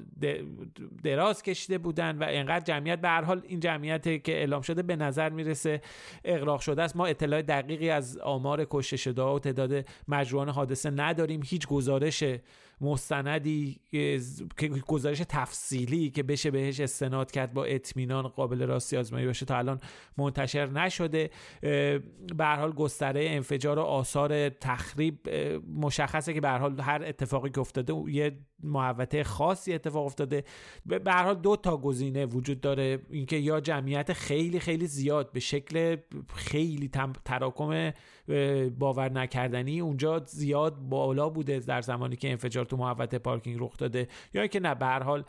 دراز کشیده بودن و انقدر جمعیت به هر حال این جمعیت که اعلام شده به نظر می‌رسه اغراق شده است. ما اطلاع دقیقی از آمار کشته شده و تعداد مجروحان حادثه نداریم. هیچ گزارش مستندی که گزارش تفصیلی که بشه بهش استناد کرد با اطمینان قابل راستی آزمایی باشه تا الان منتشر نشده. به حال گستره انفجار و آثار تخریب مشخصه که به حال هر اتفاقی که افتاده یه محوطه خاصی اتفاق افتاده. به هر دو تا گزینه وجود داره. اینکه یا جمعیت خیلی خیلی زیاد به شکل خیلی تراکم باور نکردنی اونجا زیاد بالا بوده در زمانی که انفجار تو محوطه پارکینگ رخ داده. یا اینکه نه به حال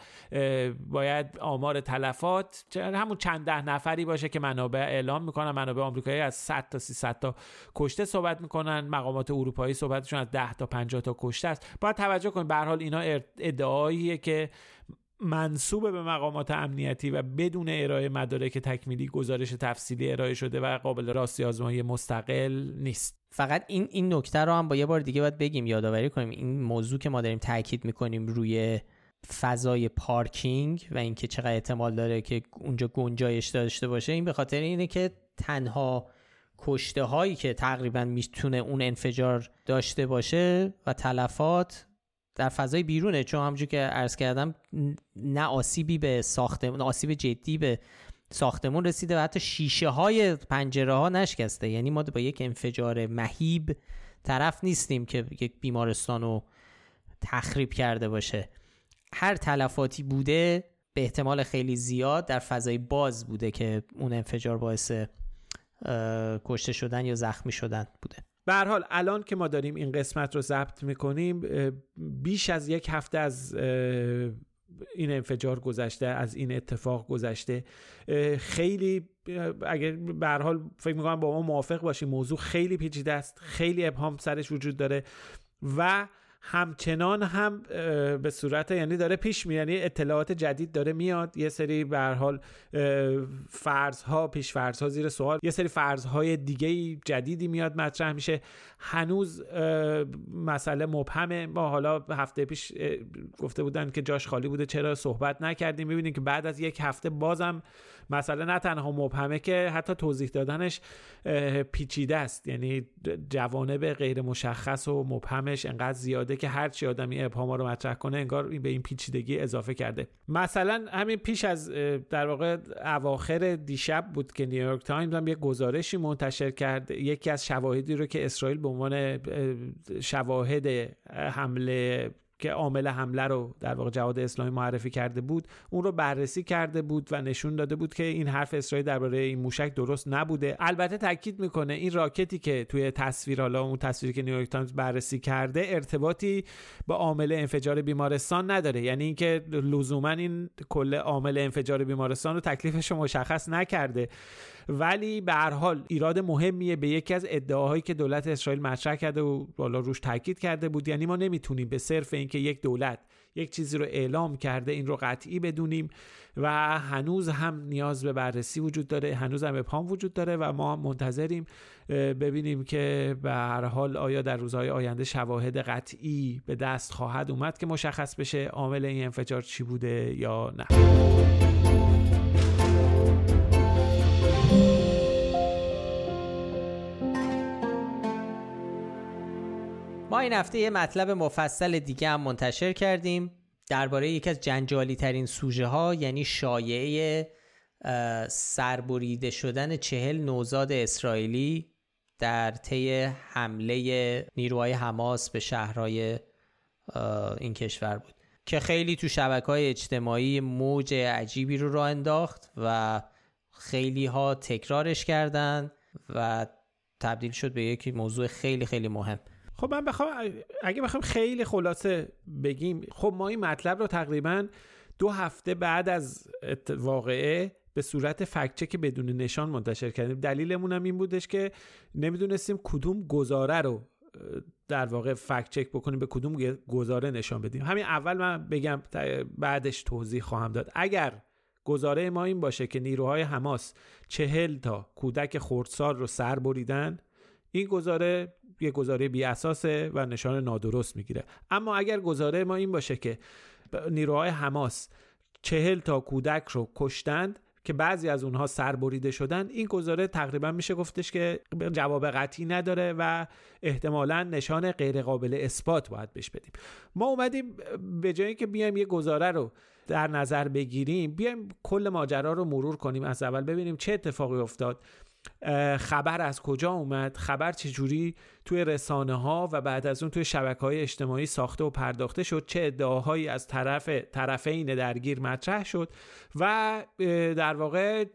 باید آمار تلفات همون چند ده نفری باشه که منابع اعلام می‌کنن. منابع آمریکایی از 100 تا 300 تا کشته صحبت می‌کنن. مقامات اروپایی صحبتشون از 10 تا 50 تا کشته است. باید توجه کنید به حال اینا ادعاییه که منصوب به مقامات امنیتی و بدون ارائه مدارک تکمیلی گزارش تفصیلی ارائه شده و قابل راستی آزمایی مستقل نیست. فقط این این نکته رو هم با یه بار دیگه باید بگیم یادآوری کنیم. این موضوع که ما داریم تاکید می‌کنیم روی فضای پارکینگ و اینکه چقدر احتمال داره که اونجا گنجایش داشته باشه این به خاطر اینه که تنها کشته هایی که تقریبا می‌تونه اون انفجار داشته باشه و تلفات در فضای بیرونه چون همونجور که عرض کردم نه آسیبی به ساختمون آسیب جدی به ساختمون رسیده و حتی شیشه های پنجره ها نشکسته. یعنی ما با یک انفجار مهیب طرف نیستیم که یک بیمارستان رو تخریب کرده باشه. هر تلفاتی بوده به احتمال خیلی زیاد در فضای باز بوده که اون انفجار باعث کشته شدن یا زخمی شدن بوده. به حال الان که ما داریم این قسمت رو ضبط می‌کنیم بیش از یک هفته از این انفجار گذشته از این اتفاق گذشته. خیلی اگر به حال فکر می‌کنم با ما موافق باشیم موضوع خیلی پیچیده است خیلی ابهام سرش وجود داره و همچنان هم به صورت یعنی داره پیش می یعنی اطلاعات جدید داره میاد. یه سری به حال فرضها پیش فرضها زیر سوال. یه سری فرضهای دیگه جدیدی میاد مطرح میشه. هنوز مسئله مبهمه. ما حالا هفته پیش گفته بودن که جاش خالی بوده. چرا صحبت نکردیم؟ می‌بینیم که بعد از یک هفته بازم مسئله نه تنها مبهمه که حتی توضیح دادنش پیچیده است. یعنی جوانب غیر مشخص و مبهمش انقدر زیاده که هر چی آدمی ابهاما رو مطرح کنه انگار به این پیچیدگی اضافه کرده. مثلا همین پیش از در واقع اواخر دیشب بود که نیویورک تایمز هم یه گزارشی منتشر کرد. یکی از شواهدی رو که اسرائیل به عنوان شواهد حمله که عامل حمله رو در واقع جهاد اسلامی معرفی کرده بود اون رو بررسی کرده بود و نشون داده بود که این حرف اسرائیل درباره این موشک درست نبوده. البته تاکید می‌کنه این راکتی که توی تصویر حالا اون تصویری که نیویورک تایمز بررسی کرده ارتباطی با عامل انفجار بیمارستان نداره. یعنی اینکه لزوما این کل عامل انفجار بیمارستان رو تکلیفش مشخص نکرده. ولی به هر حال ایراد مهمیه به یکی از ادعاهایی که دولت اسرائیل مطرح کرده و بالا روش تاکید کرده بود. یعنی ما نمی‌تونیم به صرف اینکه یک دولت یک چیزی رو اعلام کرده این رو قطعی بدونیم و هنوز هم نیاز به بررسی وجود داره هنوز هم ابهام وجود داره و ما منتظریم ببینیم که به هر حال آیا در روزهای آینده شواهد قطعی به دست خواهد اومد که مشخص بشه عامل این انفجار چی بوده یا نه. این هفته یه مطلب مفصل دیگه هم منتشر کردیم. درباره یکی از جنجالی ترین سوژه ها یعنی شایعه سربریده شدن چهل نوزاد اسرائیلی در طی حمله نیروهای حماس به شهرهای این کشور بود. که خیلی تو شبکه های اجتماعی موج عجیبی رو راه انداخت و خیلی ها تکرارش کردن و تبدیل شد به یک موضوع خیلی خیلی مهم. خب من بخوام اگه بخوام خیلی خلاصه بگیم خب ما این مطلب رو تقریبا دو هفته بعد از واقعه به صورت فکچک بدون نشان منتشر کردیم. دلیلمون هم این بودش که نمی‌دونستیم کدوم گزاره رو در واقع فکت چک بکنیم به کدوم گزاره نشان بدیم. همین اول من بگم بعدش توضیح خواهم داد. اگر گزاره ما این باشه که نیروهای حماس چهل تا کودک خردسال رو سر بریدن این گزاره یه گزاره بی اساسه و نشان نادرست می‌گیره. اما اگر گزاره ما این باشه که نیروهای حماس چهل تا کودک رو کشتند که بعضی از اونها سربریده شدن این گزاره تقریبا میشه گفتش که جواب قطعی نداره و احتمالا نشان غیر قابل اثبات باید بهش بدیم. ما اومدیم به جایی که بیایم یه گزاره رو در نظر بگیریم بیایم کل ماجرا رو مرور کنیم از اول ببینیم چه اتفاقی افتاد. خبر از کجا اومد؟ خبر چجوری توی رسانه ها و بعد از اون توی شبکه های اجتماعی ساخته و پرداخته شد؟ چه ادعاهایی از طرف طرفین درگیر مطرح شد؟ و در واقع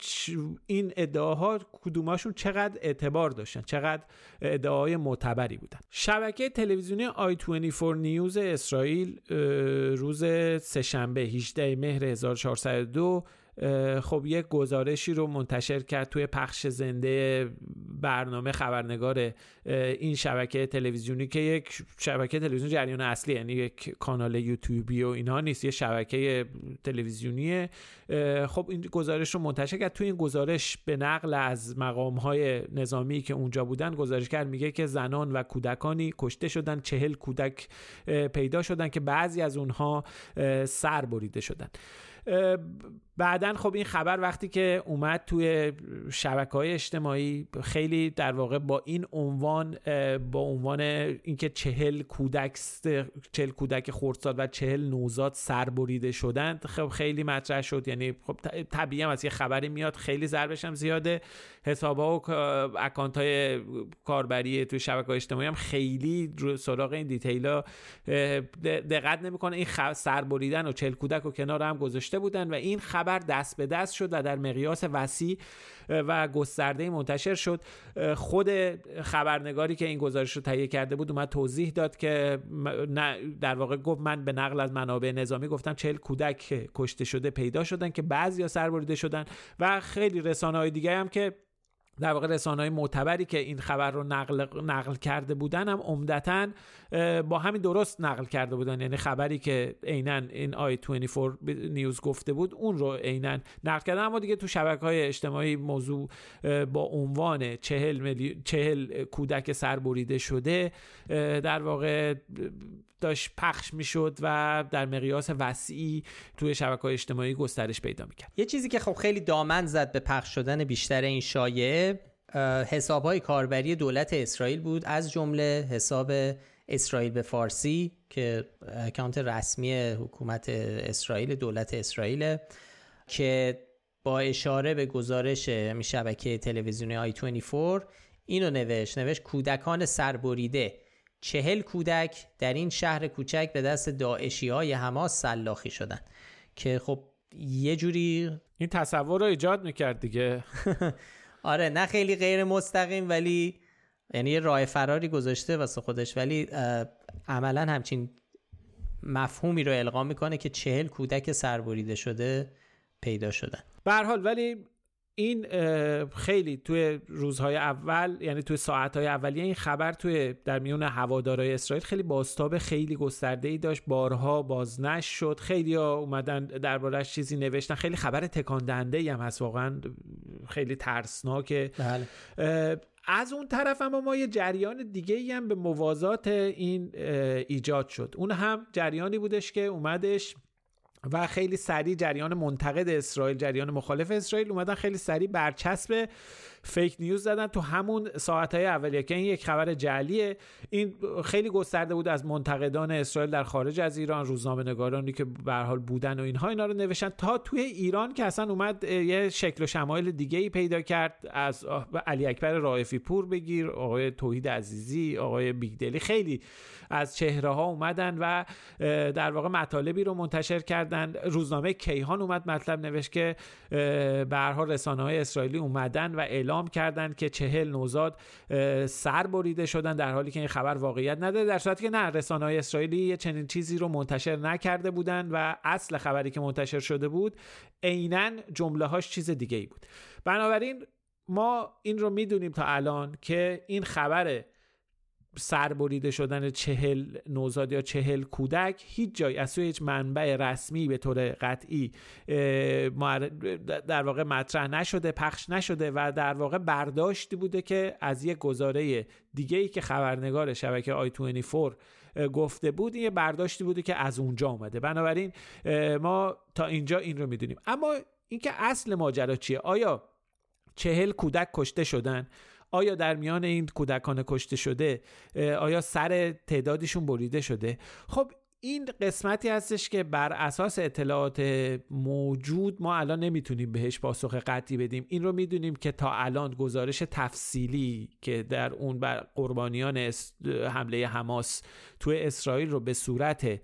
این ادعاها کدوماشون چقدر اعتبار داشتن؟ چقدر ادعاهای معتبری بودن؟ شبکه تلویزیونی آی 24 نیوز اسرائیل روز سهشنبه 18 مهر 1402 خب یک گزارشی رو منتشر کرد توی پخش زنده برنامه خبرنگار این شبکه تلویزیونی که یک شبکه تلویزیون جریان اصلی یعنی یک کانال یوتیوبی و اینها نیست یه شبکه تلویزیونیه. خب این گزارش رو منتشر کرد. توی این گزارش به نقل از مقام های نظامی که اونجا بودن گزارش کرد میگه که زنان و کودکانی کشته شدن چهل کودک پیدا شدن که بعضی از اونها سر بریده شدن. بعدا خب این خبر وقتی که اومد توی شبکه های اجتماعی خیلی در واقع با این عنوان با عنوان اینکه چهل کودک چهل کودک خردسال و چهل نوزاد سربریده شدند خب خیلی مطرح شد. یعنی خب طبیعی هم از یه خبری میاد خیلی ضربش هم زیاده. حساب ها و اکانت های کاربری توی شبکه های اجتماعی هم خیلی سراغ این دیتیل ها دقت نمی‌کنه. این سربریدن و چهل کودک و کنار هم گذاشته بودن و این خبر خبر دست به دست شد و در مقیاس وسیع و گسترده منتشر شد. خود خبرنگاری که این گزارش رو تهیه کرده بود اومد توضیح داد که در واقع گفت من به نقل از منابع نظامی گفتم چهل کودک کشته شده پیدا شدن که بعضی ها سربریده شدن و خیلی رسانه های دیگه هم که در واقع رسانه های معتبری که این خبر رو نقل, نقل کرده بودن هم عمدتا با همین درست نقل کرده بودن. یعنی خبری که عینا این آی 24 نیوز گفته بود اون رو عینا نقل کردن اما دیگه تو شبکه های اجتماعی موضوع با عنوان چهل, ملی... چهل کودک سربریده شده در واقع داشت پخش می‌شد و در مقیاس وسیعی توی شبکه اجتماعی گسترش پیدا می‌کرد. یه چیزی که خب خیلی دامن زد به پخش شدن بیشتر این شایعه حساب های کاربری دولت اسرائیل بود از جمله حساب اسرائیل به فارسی که اکانت رسمی حکومت اسرائیل دولت اسرائیل که با اشاره به گزارش شبکه تلویزیونی آی 24 اینو نوشت. نوشت کودکان سربریده چهل کودک در این شهر کوچک به دست داعشی های حماس سلاخی شدن. که خب یه جوری این تصور رو ایجاد می‌کرد دیگه. آره نه خیلی غیر مستقیم ولی یعنی یه راه فراری گذاشته واسه خودش. ولی عملا همچین مفهومی رو القا می‌کنه که چهل کودک سربریده شده پیدا شدن. به حال ولی این خیلی توی روزهای اول یعنی توی ساعتهای اولیه این خبر توی در میون هوادارای اسرائیل خیلی باستاب خیلی گسترده ای داشت. بارها بازنش شد. خیلی ها اومدن دربارهش چیزی نوشتن. خیلی خبر تکان دهنده هم هست. واقعا خیلی ترسناکه. بله. از اون طرف اما ما یه جریان دیگه ای هم به موازات این ایجاد شد. اون هم جریانی بودش که اومدش و خیلی سریع جریان منتقد اسرائیل جریان مخالف اسرائیل اومدن خیلی سریع برچسب فیک نیوز زدن تو همون ساعت های اولیه که این یک خبر جعلیه. این خیلی گسترده بود از منتقدان اسرائیل در خارج از ایران روزنامه نگارانی که به حال بودن و اینها اینا رو نوشتن تا توی ایران که اصلا اومد یه شکل و شمایل دیگه ای پیدا کرد از علی اکبر رائفی پور بگیر آقای توحید عزیزی آقای بیگدلی خیلی از چهره ها اومدن و در واقع مطالبی رو منتشر کردن. روزنامه کیهان اومد مطلب نوشت که به هر رسانه های اسرائیلی اومدن و اعلام کردند که چهل نوزاد سر بریده شدن در حالی که این خبر واقعیت نداره در صورتی که نه رسانه های اسرائیلی چنین چیزی رو منتشر نکرده بودند و اصل خبری که منتشر شده بود عینا جمله هاش چیز دیگه ای بود. بنابراین ما این رو می‌دونیم تا الان که این خبر سربریده شدن چهل نوزاد یا چهل کودک هیچ جای از سوی هیچ منبع رسمی به طور قطعی در واقع مطرح نشده پخش نشده و در واقع برداشتی بوده که از یک گزاره دیگه ای که خبرنگار شبکه آی 24 گفته بود این برداشتی بوده که از اونجا آمده بنابراین ما تا اینجا این رو می‌دونیم. اما اینکه اصل ماجرا چیه؟ آیا چهل کودک کشته شدن؟ آیا در میان این کودکان کشته شده آیا سر تعدادشون بریده شده؟ خب این قسمتی هستش که بر اساس اطلاعات موجود ما الان نمی‌تونیم بهش پاسخ قطعی بدیم. این رو می‌دونیم که تا الان گزارش تفصیلی که در اون بر قربانیان حمله حماس تو اسرائیل رو به صورت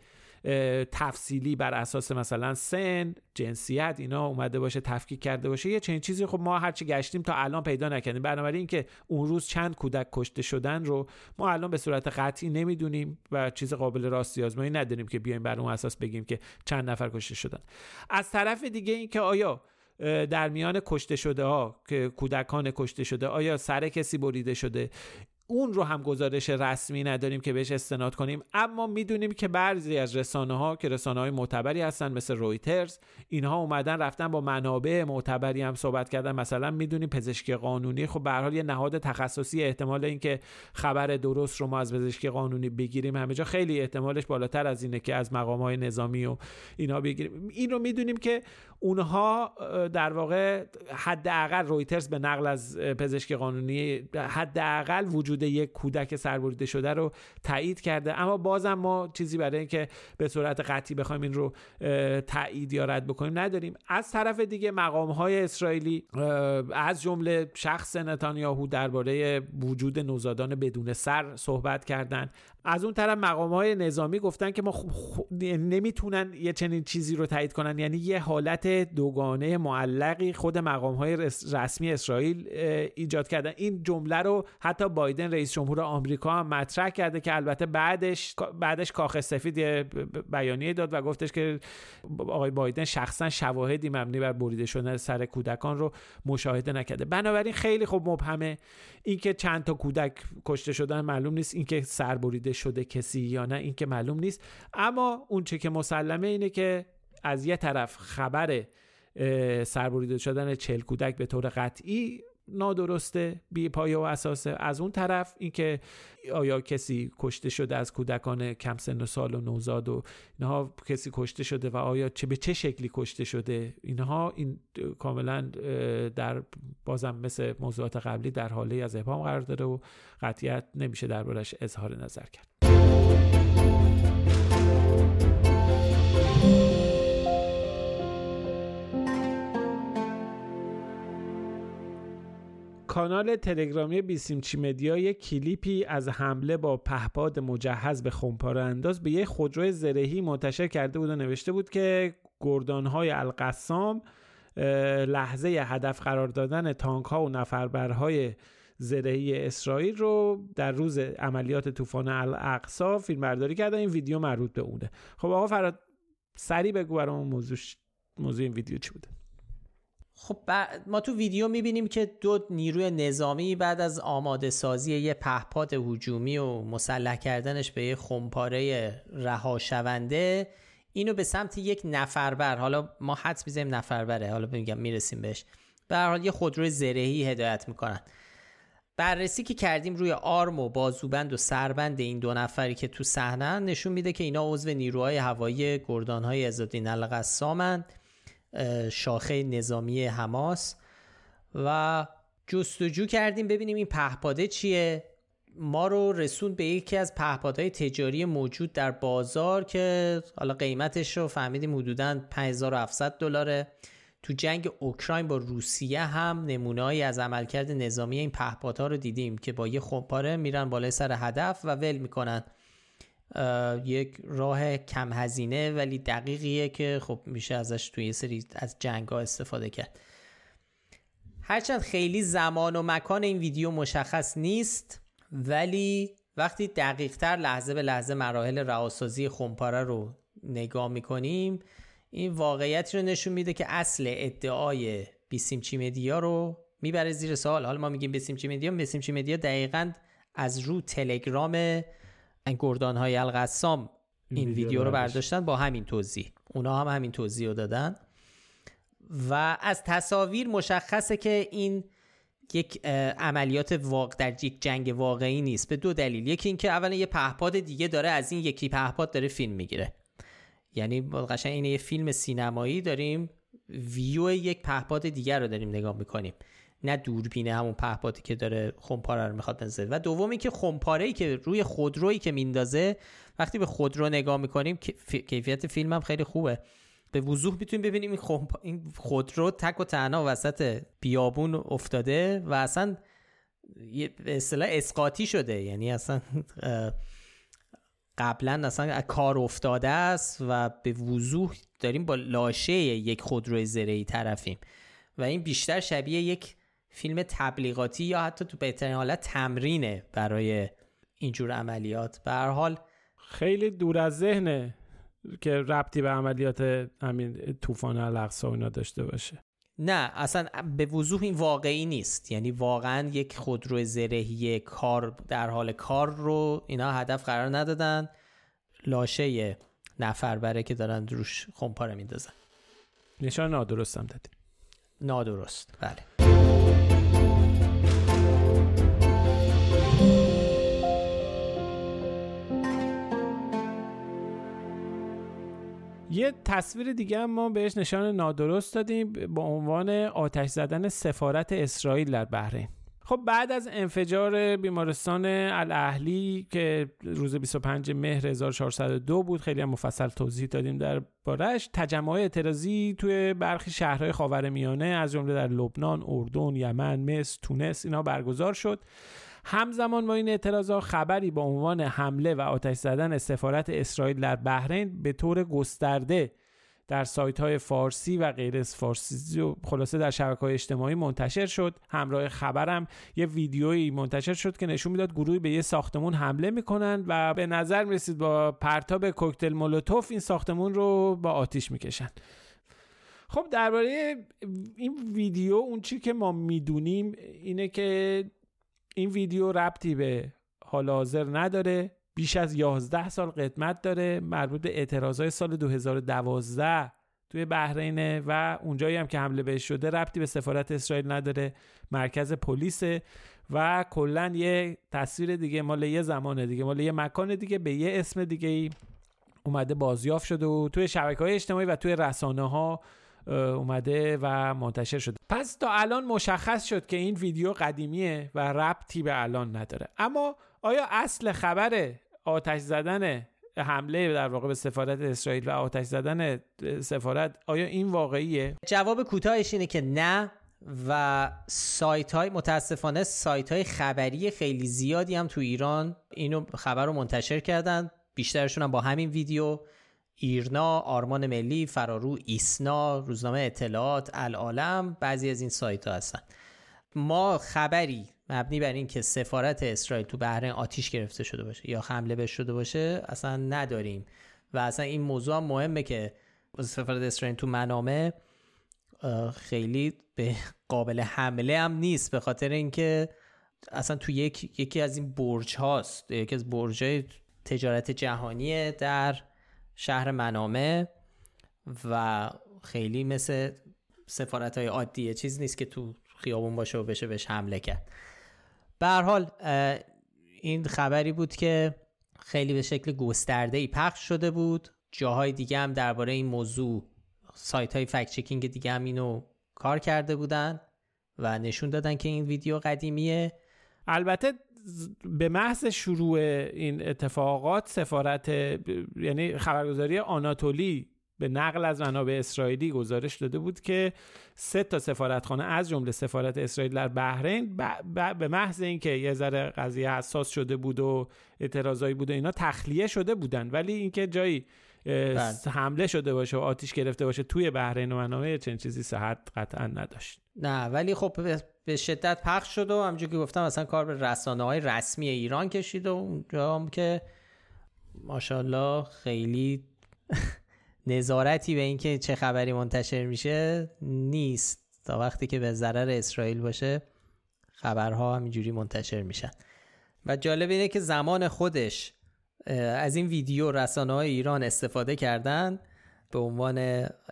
تفصیلی بر اساس مثلا سن جنسیت اینا اومده باشه تفکیک کرده باشه. یه چنین چیزی خب ما هرچی گشتیم تا الان پیدا نکردیم. بنابراین که اون روز چند کودک کشته شدن رو ما الان به صورت قطعی نمی‌دونیم و چیز قابل راستی آزمایی نداریم که بیایم بر اون اساس بگیم که چند نفر کشته شدن. از طرف دیگه این که آیا در میان کشته شده ها که کودکان کشته شده آیا سر کسی بریده شده؟ اون رو هم گزارش رسمی نداریم که بهش استناد کنیم اما می‌دونیم که بعضی از رسانه ها که رسانه های معتبری هستن مثل رویترز اینها اومدن رفتن با منابع معتبری هم صحبت کردن. مثلا می‌دونیم پزشکی قانونی خب به حال یه نهاد تخصصی احتمال اینکه خبر درست رو ما از پزشکی قانونی بگیریم همه جا خیلی احتمالش بالاتر از اینه که از مقام های نظامی و اینا بگیریم. این رو می‌دونیم که اونها در واقع حداقل رویترز به نقل از پزشکی قانونی حداقل وجود یک کودک سربریده شده رو تایید کرده. اما بازم ما چیزی برای اینکه به صورت قطعی بخوایم این رو تایید یا رد بکنیم نداریم. از طرف دیگه مقام های اسرائیلی از جمله شخص نتانیاهو درباره وجود نوزادان بدون سر صحبت کردن. از اون طرف مقام های نظامی گفتن که ما نمی‌تونن یه چنین چیزی رو تایید کنن. یعنی یه حالت دوگانه معلقی خود مقام های رسمی اسرائیل ایجاد کردن. این جمله رو حتی بایدن رئیس جمهور آمریکا هم مطرح کرده که البته بعدش بعدش کاخ سفید یه بیانیه داد و گفتش که آقای بایدن شخصا شواهدی مبنی بر بریده شدن سر کودکان رو مشاهده نکرده. بنابراین خیلی خوب مبهمه. اینکه چند تا کودک کشته شدن معلوم نیست. اینکه سر بریده شده کسی یا نه اینکه معلوم نیست. اما اون چه که مسلمه اینه که از یه طرف خبر سربریده شدن چل کودک به طور قطعی نادرسته بی پایه و اساسه از اون طرف اینکه آیا کسی کشته شده از کودکان کم سن و سال و نوزاد و اینها کسی کشته شده و آیا چه به چه شکلی کشته شده؟ اینها این کاملا در بازم مثل موضوعات قبلی در حاله از ابهام قرار داره و قطعیت نمیشه دربارش اظهار نظر کرد. کانال تلگرامی بیسیمچی مدیا یک کلیپی از حمله با پهپاد مجهز به خمپاره انداز به یک خودروی زرهی منتشر کرده بود و نوشته بود که گردانهای القسام لحظه هدف قرار دادن تانک ها و نفربرهای زرهی اسرائیل رو در روز عملیات طوفان الاقصا فیلم برداری کردن این ویدیو مربوط به اونه. خب آقا فراد سریع بگو برام موضوع موضوع این ویدیو چی بوده؟ خب ما تو ویدیو می‌بینیم که دو نیروی نظامی بعد از آماده سازی یه پهپاد هجومی و مسلح کردنش به یه خمپاره رها شونده اینو به سمت یک نفربر حالا ما حد می‌زنیم نفربره حالا میگم می‌رسیم بهش. به هر حال یه خودروی زرهی هدایت می‌کنن. بررسی که کردیم روی آرم و بازوبند و سربند این دو نفری که تو صحنه نشون میده که اینا عضو نیروهای هوایی گردانهای عزالدین القسامند شاخه نظامی حماس و جستجو کردیم ببینیم این پهپاده چیه. ما رو رسون به یکی از پهپادهای تجاری موجود در بازار که حالا قیمتش رو فهمیدیم حدودا 5700 دلاره. تو جنگ اوکراین با روسیه هم نمونههایی از عملکرد نظامی این پهپادها رو دیدیم که با یه خمپاره میرن بالای سر هدف و ول می‌کنن. یک راه کم هزینه ولی دقیقیه که خب میشه ازش توی یه سری از جنگ ها استفاده کرد. هرچند خیلی زمان و مکان این ویدیو مشخص نیست ولی وقتی دقیق تر لحظه به لحظه مراحل رهاسازی خمپاره رو نگاه می‌کنیم این واقعیت رو نشون میده که اصل ادعای بیسیمچی مدیا رو می‌بره زیر سوال. حالا ما میگیم بیسیمچی مدیا بیسیمچی مدیا دقیقا از رو تلگرام گردان های القسام این ویدیو رو برداشتن با همین توضیح. اونا هم همین توضیح رو دادن. و از تصاویر مشخصه که این یک عملیات واقع در یک جنگ واقعی نیست. به دو دلیل. یکی اینکه اولا یه پهپاد دیگه داره از این یکی پهپاد داره فیلم می‌گیره. یعنی قشنگ این یه فیلم سینمایی داریم ویو یک پهپاد دیگر رو داریم نگاه می‌کنیم. نه دوربین همون پهپادی که داره خمپاره رو می‌خواد بنزه و دومی که خمپاره ای که روی خودرویی که میندازه وقتی به خودرو نگاه می‌کنیم کیفیت فیلم هم خیلی خوبه. به وضوح می‌تونیم ببینیم این, این خودرو تک و تنها وسط بیابون افتاده و اصلا به اصطلاح اسقاطی شده. یعنی اصلا قبلا اصلا کار افتاده است و به وضوح داریم با لاشه یک خودروی زرهی طرفیم. و این بیشتر شبیه یک فیلم تبلیغاتی یا حتی تو بهترین حالت تمرینه برای اینجور عملیات. به هر حال خیلی دور از ذهنه که ربطی به عملیات همین طوفان الاقصا اینا داشته باشه. نه اصلا به وضوح این واقعی نیست. یعنی واقعا یک خودرو زرهی کار در حال کار رو اینا هدف قرار ندادن. لاشه نفر بره که دارن روش خمپاره میندازن. نشان نادرست هم دادیم. نادرست بله. یه تصویر دیگه هم ما بهش نشان نادرست دادیم با عنوان آتش زدن سفارت اسرائیل در بحرین. خب بعد از انفجار بیمارستان الاهلی که روز 25 مهر 1402 بود خیلی هم مفصل توضیح دادیم در بارش تجمع اعتراضی توی برخی شهرهای خاورمیانه از جمله در لبنان، اردن، یمن، مصر، تونس اینا برگزار شد. همزمان با این اعتراضات خبری با عنوان حمله و آتش زدن سفارت اسرائیل در بحرین به طور گسترده در سایت های فارسی و غیر فارسی و خلاصه در شبکه های اجتماعی منتشر شد. همراه خبرم یه ویدیویی منتشر شد که نشون می‌داد گروهی به یه ساختمون حمله می‌کنن و به نظر می‌رسید با پرتاب کوکتل مولوتوف این ساختمون رو با آتیش می‌کشن. خب درباره این ویدیو اون چی که ما می‌دونیم اینه که این ویدیو ربطی به حال حاضر نداره. بیش از 11 سال قدمت داره مربوط به اعتراضای سال 2012 توی بحرینه و اونجایی هم که حمله بهش شده ربطی به سفارت اسرائیل نداره مرکز پلیس و کلا یه تصویر دیگه مال یه زمان دیگه مال یه مکان دیگه به یه اسم دیگه ای اومده بازیافت شده و توی شبکه های اجتماعی و توی رسانه ها اومده و منتشر شده. پس تا الان مشخص شد که این ویدیو قدیمیه و ربطی به الان نداره. اما آیا اصل خبر آتش زدن حمله در واقع به سفارت اسرائیل و آتش زدن سفارت آیا این واقعیه؟ جواب کوتاهش اینه که نه و سایت های متاسفانه سایت های خبری خیلی زیادی هم تو ایران اینو خبر رو منتشر کردن. بیشترشون هم با همین ویدیو. ایرنا، آرمان ملی، فرارو، ایسنا، روزنامه اطلاعات، العالم بعضی از این سایت ها هستن. ما خبری مبنی بر اینکه سفارت اسرائیل تو بحرین آتیش گرفته شده باشه یا حمله بهش شده باشه اصلا نداریم. و اصلا این موضوع هم مهمه که سفارت اسرائیل تو منامه خیلی به قابل حمله هم نیست به خاطر اینکه اصلا تو یک یکی از این برج هاست یکی از برج های تجارت جهانی در شهر منامه و خیلی مثل سفارت های عادیه چیز نیست که تو خیابون باشه و بشه بهش حمله کرد. به حال این خبری بود که خیلی به شکل گسترده ای پخش شده بود. جاهای دیگه هم درباره این موضوع سایت های فکت چکینگ دیگه هم اینو کار کرده بودن و نشون دادن که این ویدیو قدیمیه. البته به محض شروع این اتفاقات سفارت یعنی خبرگزاری آناتولی به نقل از منابع اسرائیلی گزارش داده بود که سه تا سفارتخانه از جمله سفارت اسرائیل در بحرین به محض اینکه یه ذره قضیه حساس شده بود و اعتراضایی بود و اینا تخلیه شده بودن ولی اینکه جایی بله. حمله شده باشه و آتیش گرفته باشه توی بحرین و منابع چنین چیزی صحت قطعا نداشت نه ولی خب به شدت پخش شد و همونجوری که گفتم اصلا کار به رسانه های رسمی ایران کشید و اونجا هم که ماشاءالله خیلی نظارتی به اینکه چه خبری منتشر میشه نیست. تا وقتی که به ضرر اسرائیل باشه خبرها همینجوری منتشر میشن. و جالب اینه که زمان خودش از این ویدیو رسانه های ایران استفاده کردن به عنوان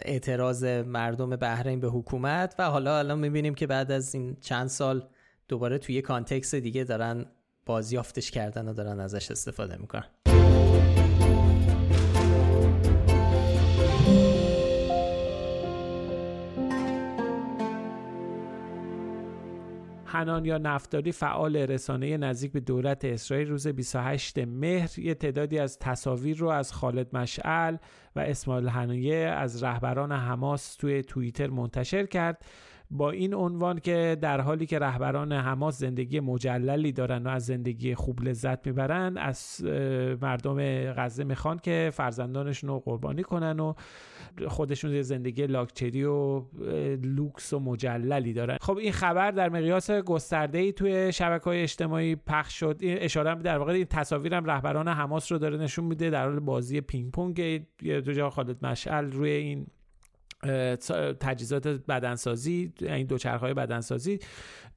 اعتراض مردم بحرین به حکومت و حالا الان می‌بینیم که بعد از این چند سال دوباره توی کانتکس دیگه دارن بازیافتش کردن و دارن ازش استفاده می‌کنن. یا نفتاری فعال رسانه نزدیک به دولت اسرائیل روز 28 مهر یه تعدادی از تصاویر رو از خالد مشعل و اسماعیل هنیه از رهبران حماس توی توییتر منتشر کرد. با این عنوان که در حالی که رهبران حماس زندگی مجللی دارن و از زندگی خوب لذت می‌برن از مردم غزه می‌خوان که فرزندانشون رو قربانی کنن و خودشون زندگی لاکچری و لوکس و مجللی دارن. خب این خبر در مقیاس گسترده ای توی شبکه های اجتماعی پخش شد. این اشاره در واقع این تصاویرم رهبران حماس رو داره نشون میده در حال بازی پینگ پونگ. یه دو جا خالد مشعل روی این تجهیزات بدنسازی این دوچرخهای بدنسازی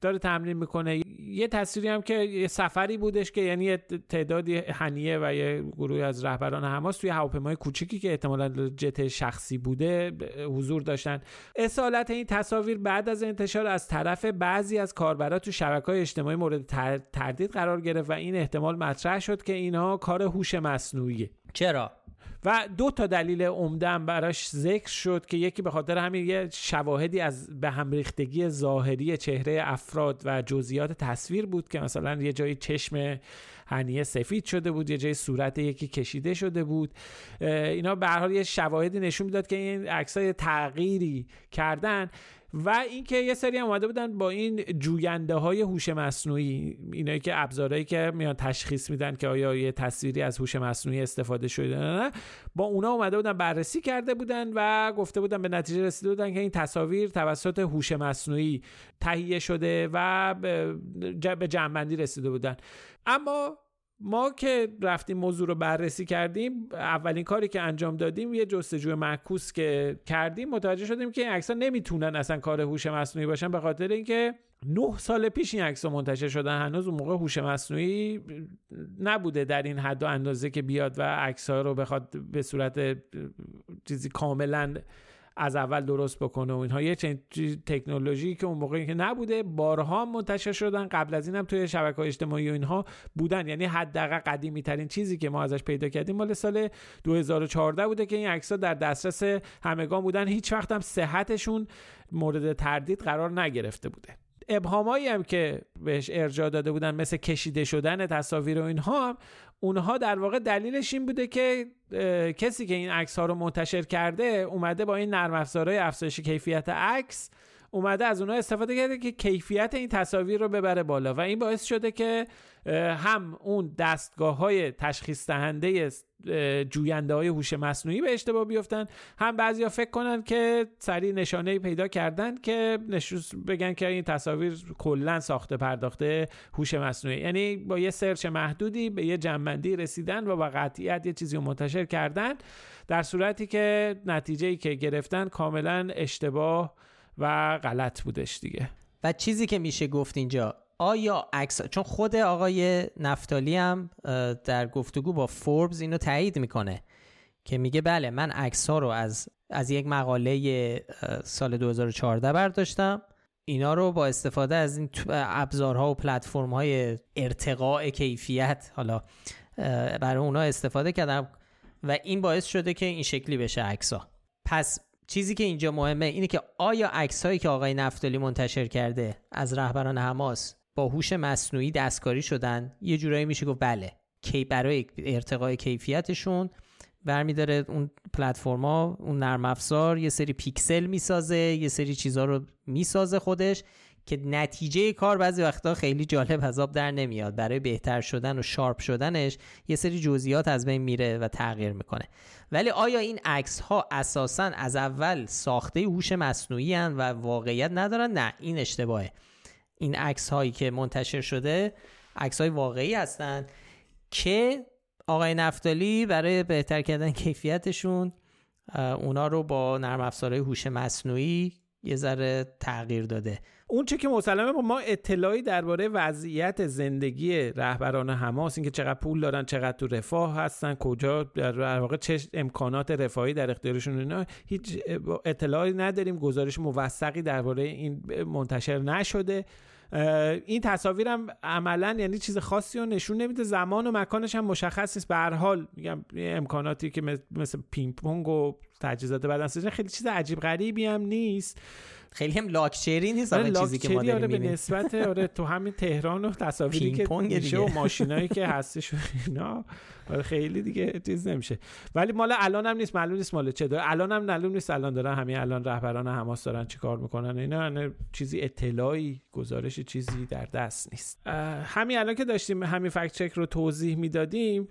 داره تمرین می‌کنه. یه تصویری هم که یه سفری بودش که یعنی تعدادی هنیه و یه گروه از رهبران حماس توی هواپیمای کوچیکی که احتمالا جت شخصی بوده حضور داشتن. اصالت این تصاویر بعد از انتشار از طرف بعضی از کاربرا تو شبکه های اجتماعی مورد تردید قرار گرفت و این احتمال مطرح شد که اینها کار هوش مصنوعیه. چرا؟ و دو تا دلیل عمدم براش ذکر شد که یکی به خاطر همین یه شواهدی از به هم ریختگی ظاهری چهره افراد و جزئیات تصویر بود که مثلا یه جایی چشم هنیه سفید شده بود یه جای صورت یکی کشیده شده بود. اینا به هر حال یه شواهدی نشون می‌داد که این عکسای تغییری کردن. و اینکه یه سری هم اومده بودن با این جوینده های هوش مصنوعی اینایی که ابزارهایی که میان تشخیص میدن که آیا یه تصویری از هوش مصنوعی استفاده شده نه با اونا اومده بودن بررسی کرده بودن و گفته بودن به نتیجه رسیده بودن که این تصاویر توسط هوش مصنوعی تهیه شده و به جنبندی رسیده بودن. اما ما که رفتیم موضوع رو بررسی کردیم اولین کاری که انجام دادیم یه جستجوی معکوس که کردیم. متوجه شدیم که این عکس‌ها نمی‌تونن اصلا کار هوش مصنوعی باشن به خاطر اینکه نه سال پیش این عکس‌ها منتشر شدن. هنوز اون موقع هوش مصنوعی نبوده در این حد و اندازه که بیاد و عکس‌ها رو بخواد به صورت چیزی کاملا از اول درست بکنه و اینها. یه تکنولوژی که اون موقعی که نبوده بارها منتشر شدن قبل از اینم توی شبکه های اجتماعی و اینها بودن. یعنی حداقل قدیمی ترین چیزی که ما ازش پیدا کردیم مال سال 2014 بوده که این عکس در دسترس همگان بودن. هیچ وقت هم صحتشون مورد تردید قرار نگرفته بوده. ابهامایی هم که بهش ارجاع داده بودن مثل کشیده شدن تصاویر و اینها هم اونها در واقع دلیلش این بوده که کسی که این عکس ها رو منتشر کرده اومده با این نرم افزارهای افزایش کیفیت عکس اومده از اونها استفاده کرده که کیفیت این تصاویر رو ببره بالا. و این باعث شده که هم اون دستگاه های تشخیص دهنده جوینده های هوش مصنوعی به اشتباه بیفتن. هم بعضیا فکر کنن که سریع نشانه پیدا کردن که نشوز بگن که این تصاویر کلا ساخته پرداخته هوش مصنوعی. یعنی با یه سرچ محدودی به یه جنبندی رسیدن و با قطعیت یه چیزی رو منتشر کردن در صورتی که نتیجه که گرفتن کاملا اشتباه و غلط بودش دیگه. و چیزی که میشه گفت اینجا آیا عکس. چون خود آقای نفتالی هم در گفتگو با فوربز اینو تایید می‌کنه که میگه بله من عکس ها رو از از یک مقاله سال 2014 برداشتم. اینا رو با استفاده از این ابزارها و پلتفرم های ارتقاء کیفیت حالا برای اونا استفاده کردم و این باعث شده که این شکلی بشه عکس ها پس چیزی که اینجا مهمه اینه که آیا عکس هایی که آقای نفتالی منتشر کرده از رهبران حماس با هوش مصنوعی دستکاری شدن. یه جورایی میشه گفت بله کی برای ارتقای کیفیتشون برمیداره اون پلتفرما اون نرم افزار یه سری پیکسل می‌سازه یه سری چیزها رو می‌سازه خودش که نتیجه کار بعضی وقتا خیلی جالب حساب در نمیاد. برای بهتر شدن و شارپ شدنش یه سری جزئیات از بین میره و تغییر می‌کنه. ولی آیا این عکس ها اساسا از اول ساخته هوش مصنوعی و واقعیت ندارن؟ نه این اشتباهه. این عکس هایی که منتشر شده عکس های واقعی هستند که آقای نفتالی برای بهتر کردن کیفیتشون اونا رو با نرم افزارهای هوش مصنوعی یه ذره تغییر داده. اون چه که مسلمه ما اطلاعی درباره وضعیت زندگی رهبران حماس اینکه چقدر پول دارن چقدر تو رفاه هستن کجا در واقع چه امکانات رفاهی در اختیارشون اینا هیچ اطلاعی نداریم گزارش موثقی درباره این منتشر نشده. این تصاویرم عملا یعنی چیز خاصی رو نشون نمیده. زمان و مکانش هم مشخص نیست. به هر حال میگم امکاناتی که مثل پینگ پونگ و تجهیزات بدنسازی خیلی چیز عجیب غریبی هم نیست. خیلی هم لاکچری نیست آره چیزی که ما آره به نسبت آره تو همین تهران و تصاویری که میشه و ماشینایی که هستش و اینا. خیلی دیگه چیز نمیشه. ولی مال الان هم نیست معلوم نیست مال چه داره. الان هم معلوم نیست الان دارن همین الان رهبران حماس دارن چیکار می‌کنن. اینا نه چیزی اطلاعی گزارش چیزی در دست نیست. همین الان که داشتیم همین فکت چک رو توضیح می‌دادیم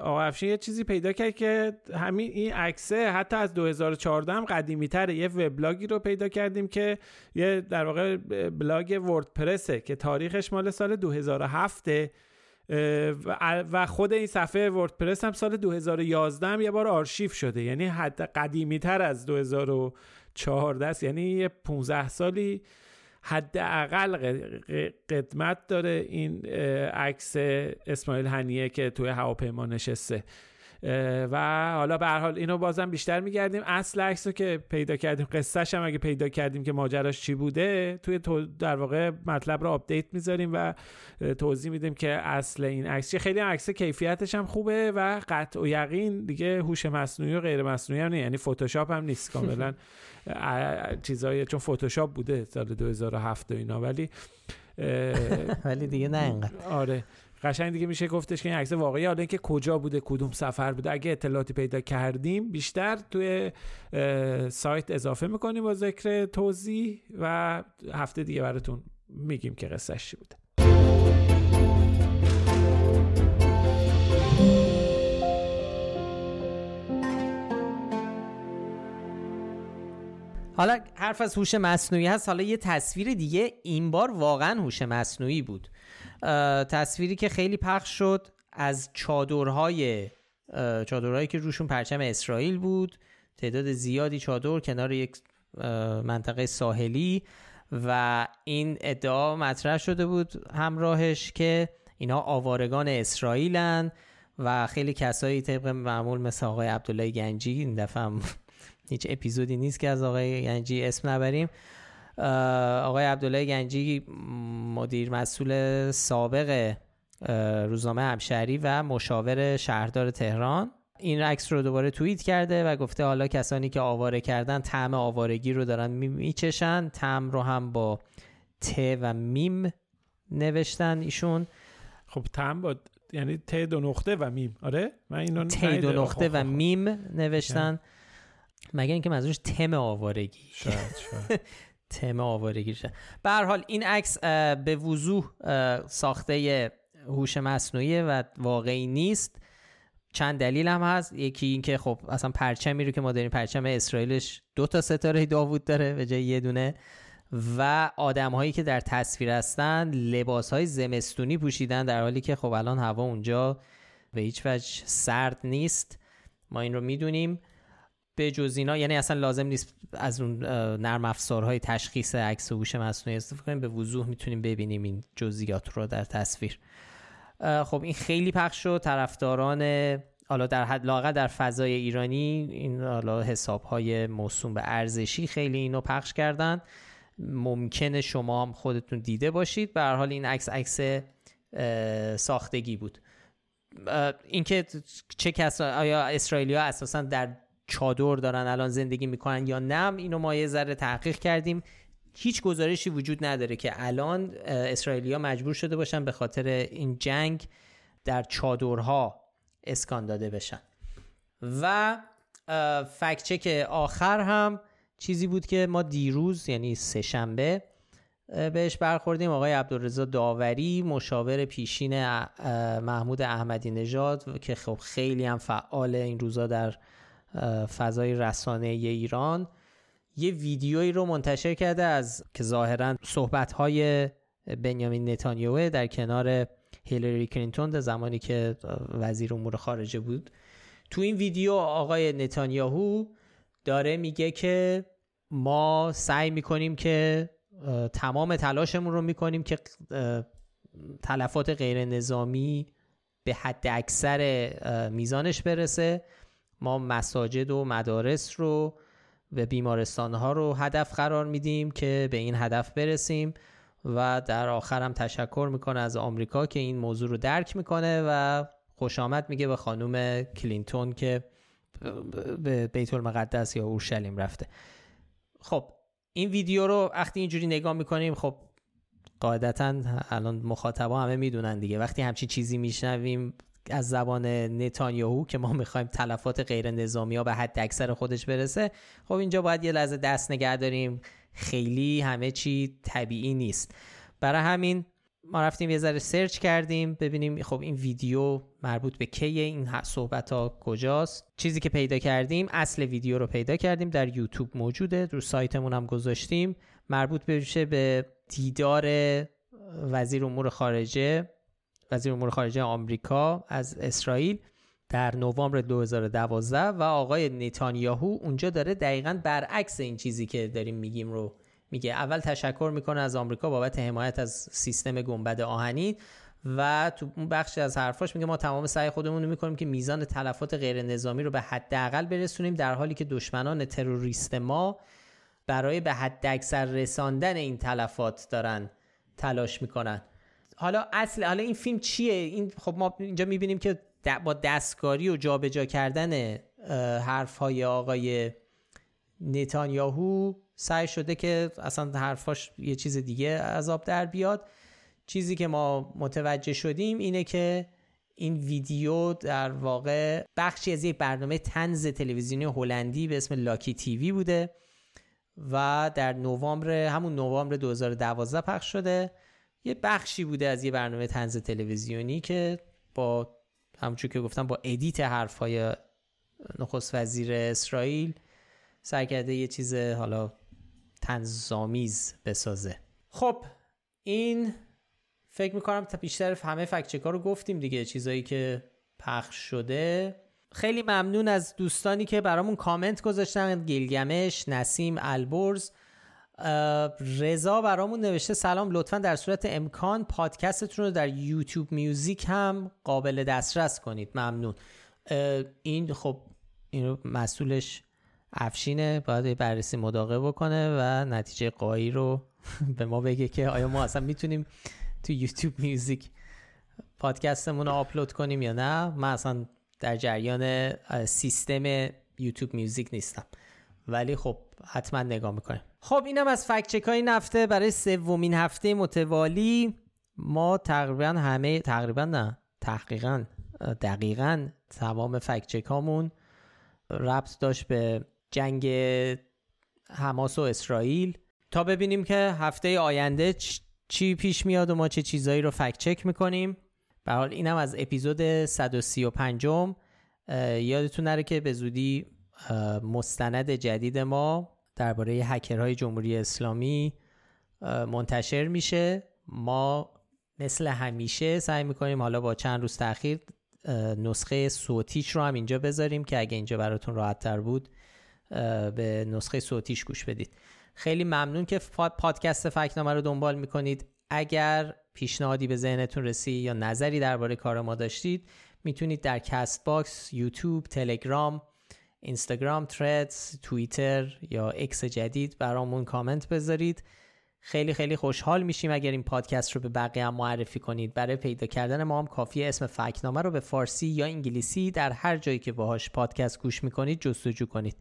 آقا افشین یه چیزی پیدا کرد که همین این عکسه حتی از 2014 هم قدیمی تره یه وبلاگی رو پیدا کردیم که یه در واقع بلاگ وردپرسه که تاریخش مال سال 2007 و خود این صفحه وردپرس هم سال 2011 هم یه بار آرشیو شده. یعنی حد قدیمی تر از 2014 است. یعنی یه 15 سالی حداقل قدمت داره این عکس اسماعیل هنیه که توی هواپیما نشسته. و حالا به هر حال اینو بازم بیشتر میگردیم. اصل عکس رو که پیدا کردیم قصهش هم اگه پیدا کردیم که ماجراش چی بوده توی در واقع مطلب رو update می‌ذاریم و توضیح میدیم که اصل این عکس خیلی هم عکس کیفیتش هم خوبه و قطع و یقین دیگه هوش مصنوعی و غیر مصنوعی هم نه یعنی فتوشاپ هم نیست کاملا. چیزای چون فتوشاپ بوده سال 2007 و اینا ولی ولی دیگه نه اینقدر. آره. قشنگ دیگه میشه گفتش که این عکس واقعی حالا اینکه کجا بوده کدوم سفر بوده اگه اطلاعاتی پیدا کردیم بیشتر توی سایت اضافه می‌کنیم با ذکر توضیح و هفته دیگه براتون میگیم که قصهش چی بوده. حالا حرف از هوش مصنوعی هست. حالا یه تصویر دیگه. این بار واقعا هوش مصنوعی بود. تصویری که خیلی پخش شد از چادرهای چادرهایی که روشون پرچم اسرائیل بود تعداد زیادی چادر کنار یک منطقه ساحلی و این ادعا مطرح شده بود همراهش که اینا آوارگان اسرائیلن و خیلی کسایی طبق معمول مثل آقای عبدالله گنجی این دفعه هم هیچ اپیزودی نیست که از آقای گنجی اسم نبریم آقای عبدالله گنجی مدیر مسئول سابق روزنامه همشهری و مشاور شهردار تهران. این عکس رو دوباره توییت کرده و گفته حالا کسانی که آواره کردن طعم آوارگی رو دارن میچشن. طعم رو هم با ت و میم نوشتن ایشون. خب طعم با یعنی ت دو نقطه و میم. آره؟ من اینو ت دو نقطه و میم نوشتن. مگه اینکه منظورش تم آوارگی. شاید شاید. تم آوارگی شد به حال این عکس به وضوح ساخته هوش مصنوعی و واقعی نیست. چند دلیل هم هست. یکی اینکه خب اصلا پرچمی رو که ما داریم پرچم اسرائیلش دو تا ستاره داوود داره به جای یه دونه. و آدم هایی که در تصویر هستن لباس های زمستونی پوشیدن در حالی که خب الان هوا اونجا به هیچ وجه سرد نیست. ما این رو می‌دونیم. به جز اینا یعنی اصلا لازم نیست از اون نرم افزارهای تشخیص عکس و هوش مصنوعی استفاده کنیم به وضوح می‌تونیم ببینیم این جزئیات رو در تصویر. خب این خیلی پخش شد. طرفداران حالا در حد لاغه در فضای ایرانی این حالا حساب های موسوم به ارزشی خیلی اینو پخش کردن. ممکنه شما هم خودتون دیده باشید. به هر حال این عکس عکس ساختگی بود. اینکه چه کس آیا اسرائیلیا اساسا در چادر دارن الان زندگی می‌کنن یا نه اینو ما یه ذره تحقیق کردیم. هیچ گزارشی وجود نداره که الان اسرائیلیا مجبور شده باشن به خاطر این جنگ در چادرها اسکان داده بشن. و فکچک آخر هم چیزی بود که ما دیروز یعنی سهشنبه بهش برخوردیم. آقای عبدالرضا داوری مشاور پیشین محمود احمدی نژاد که خب خیلی هم فعال این روزا در فضای رسانه ایران یه ویدیویی رو منتشر کرده از که ظاهرا صحبت‌های بنیامین نتانیاهو در کنار هیلری کلینتون زمانی که وزیر امور خارجه بود. تو این ویدیو آقای نتانیاهو داره میگه که ما سعی می‌کنیم که تمام تلاشمون رو می‌کنیم که تلفات غیر نظامی به حد اکثر میزانش برسه. ما مساجد و مدارس رو و بیمارستان ها رو هدف قرار میدیم که به این هدف برسیم و در آخر هم تشکر می‌کنه از آمریکا که این موضوع رو درک می‌کنه و خوش آمد میگه به خانوم کلینتون که به بیت المقدس یا اورشلیم رفته. خب این ویدیو رو وقتی اینجوری نگاه می‌کنیم خب قاعدتا الان مخاطبا همه می‌دونن دیگه. وقتی همچین چیزی میشنویم از زبان نتانیاهو که ما می‌خوایم تلفات غیر نظامی ها به حد اکثر خودش برسه خب اینجا باید یه لحظه دست نگه داریم. خیلی همه چی طبیعی نیست. برای همین ما رفتیم یه ذره سرچ کردیم ببینیم خب این ویدیو مربوط به کیه این صحبت ها کجاست. چیزی که پیدا کردیم اصل ویدیو رو پیدا کردیم در یوتیوب موجوده رو سایتمون هم گذاشتیم. مربوط بشه به دیدار وزیر امور خارجه وزیر امور خارجه آمریکا از اسرائیل در نوامبر 2012 و آقای نتانیاهو اونجا داره دقیقا برعکس این چیزی که داریم میگیم رو میگه. اول تشکر می‌کنه از آمریکا بابت حمایت از سیستم گنبد آهنی و تو اون بخشی از حرفاش میگه ما تمام سعی خودمون رو می‌کنیم که میزان تلفات غیر نظامی رو به حداقل برسونیم در حالی که دشمنان تروریست ما برای به حد اکثر رساندن این تلفات دارن تلاش می‌کنن. حالا اصل حالا این فیلم چیه؟ این خب ما اینجا می‌بینیم که با دستکاری و جابجا کردن حرف های آقای نتانیاهو سعی شده که اصلا حرفاش یه چیز دیگه عذاب در بیاد. چیزی که ما متوجه شدیم اینه که این ویدیو در واقع بخشی از یک برنامه تنز تلویزیونی هلندی به اسم لاکی تیوی بوده و در نوامبر همون نوامبر 2012 پخش شده. یه بخشی بوده از یه برنامه تنز تلویزیونی که با همونجور که گفتم با edit حرفای نخست وزیر اسرائیل سعی کرده یه چیز حالا طنزآمیز بسازه. خب این فکر می‌کنم تا بیشتر همه fact check ها رو گفتیم دیگه چیزایی که پخش شده. خیلی ممنون از دوستانی که برامون کامنت گذاشتن. گیلگمش نسیم البرز. رضا برامون نوشته سلام لطفا در صورت امکان پادکستتون رو در یوتیوب میوزیک هم قابل دسترس کنید. ممنون. این خب این رو مسئولش افشینه باید بررسی مداقه بکنه و نتیجه قایی رو به ما بگه که آیا ما اصلا می‌تونیم تو یوتیوب میوزیک پادکستمون رو آپلود کنیم یا نه. من اصلا در جریان سیستم یوتیوب میوزیک نیستم. ولی خب حتما نگاه می‌کنیم. خب اینم از فکت چک های نفته. برای سومین هفته متوالی ما تقریبا همه تقریبا نه تحقیقا دقیقا تمام فکت چک هامون ربط داشت به جنگ حماس و اسرائیل. تا ببینیم که هفته آینده چی پیش میاد و ما چه چیزایی رو فکت چک می‌کنیم. به حال اینم از اپیزود 135 یادتون نره که به زودی مستند جدید ما درباره هکرهای جمهوری اسلامی منتشر میشه. ما مثل همیشه سعی می‌کنیم حالا با چند روز تاخیر نسخه صوتیش رو هم اینجا بذاریم که اگه اینجا براتون راحت تر بود به نسخه صوتیش گوش بدید. خیلی ممنون که پادکست فکنامه رو دنبال می‌کنید. اگر پیشنهادی به ذهنتون رسید یا نظری درباره کار ما داشتید می‌تونید در کست باکس، یوتیوب، تلگرام، اینستاگرام، تردز، توییتر یا اکس جدید برامون کامنت بذارید. خیلی خیلی خوشحال میشیم اگر این پادکست رو به بقیه هم معرفی کنید. برای پیدا کردن ما هم کافی اسم فکنامه رو به فارسی یا انگلیسی در هر جایی که باهاش پادکست گوش می‌کنید جستجو کنید.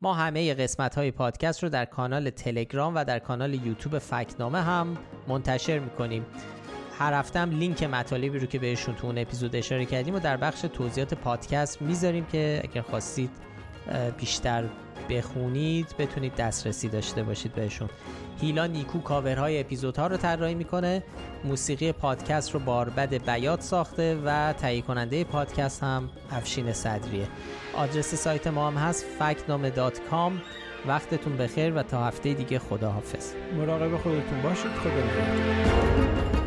ما همه قسمت های پادکست رو در کانال تلگرام و در کانال یوتیوب فکنامه هم منتشر می‌کنیم. هر هفته هم لینک مطالبی رو که بهشون تو اون اپیزود اشاره کردیم و در بخش توضیحات پادکست می‌ذاریم که اگر خواستید بیشتر بخونید بتونید دسترسی داشته باشید بهشون. هیلا نیکو کاورهای اپیزودها رو طراحی می‌کنه. موسیقی پادکست رو باربد بیات ساخته و تهیه کننده پادکست هم افشین صدریه. آدرس سایت ما هم هست فکنامه.com وقتتون بخیر و تا هفته دیگه خداحافظ. مراقب خودتون باشید. خدا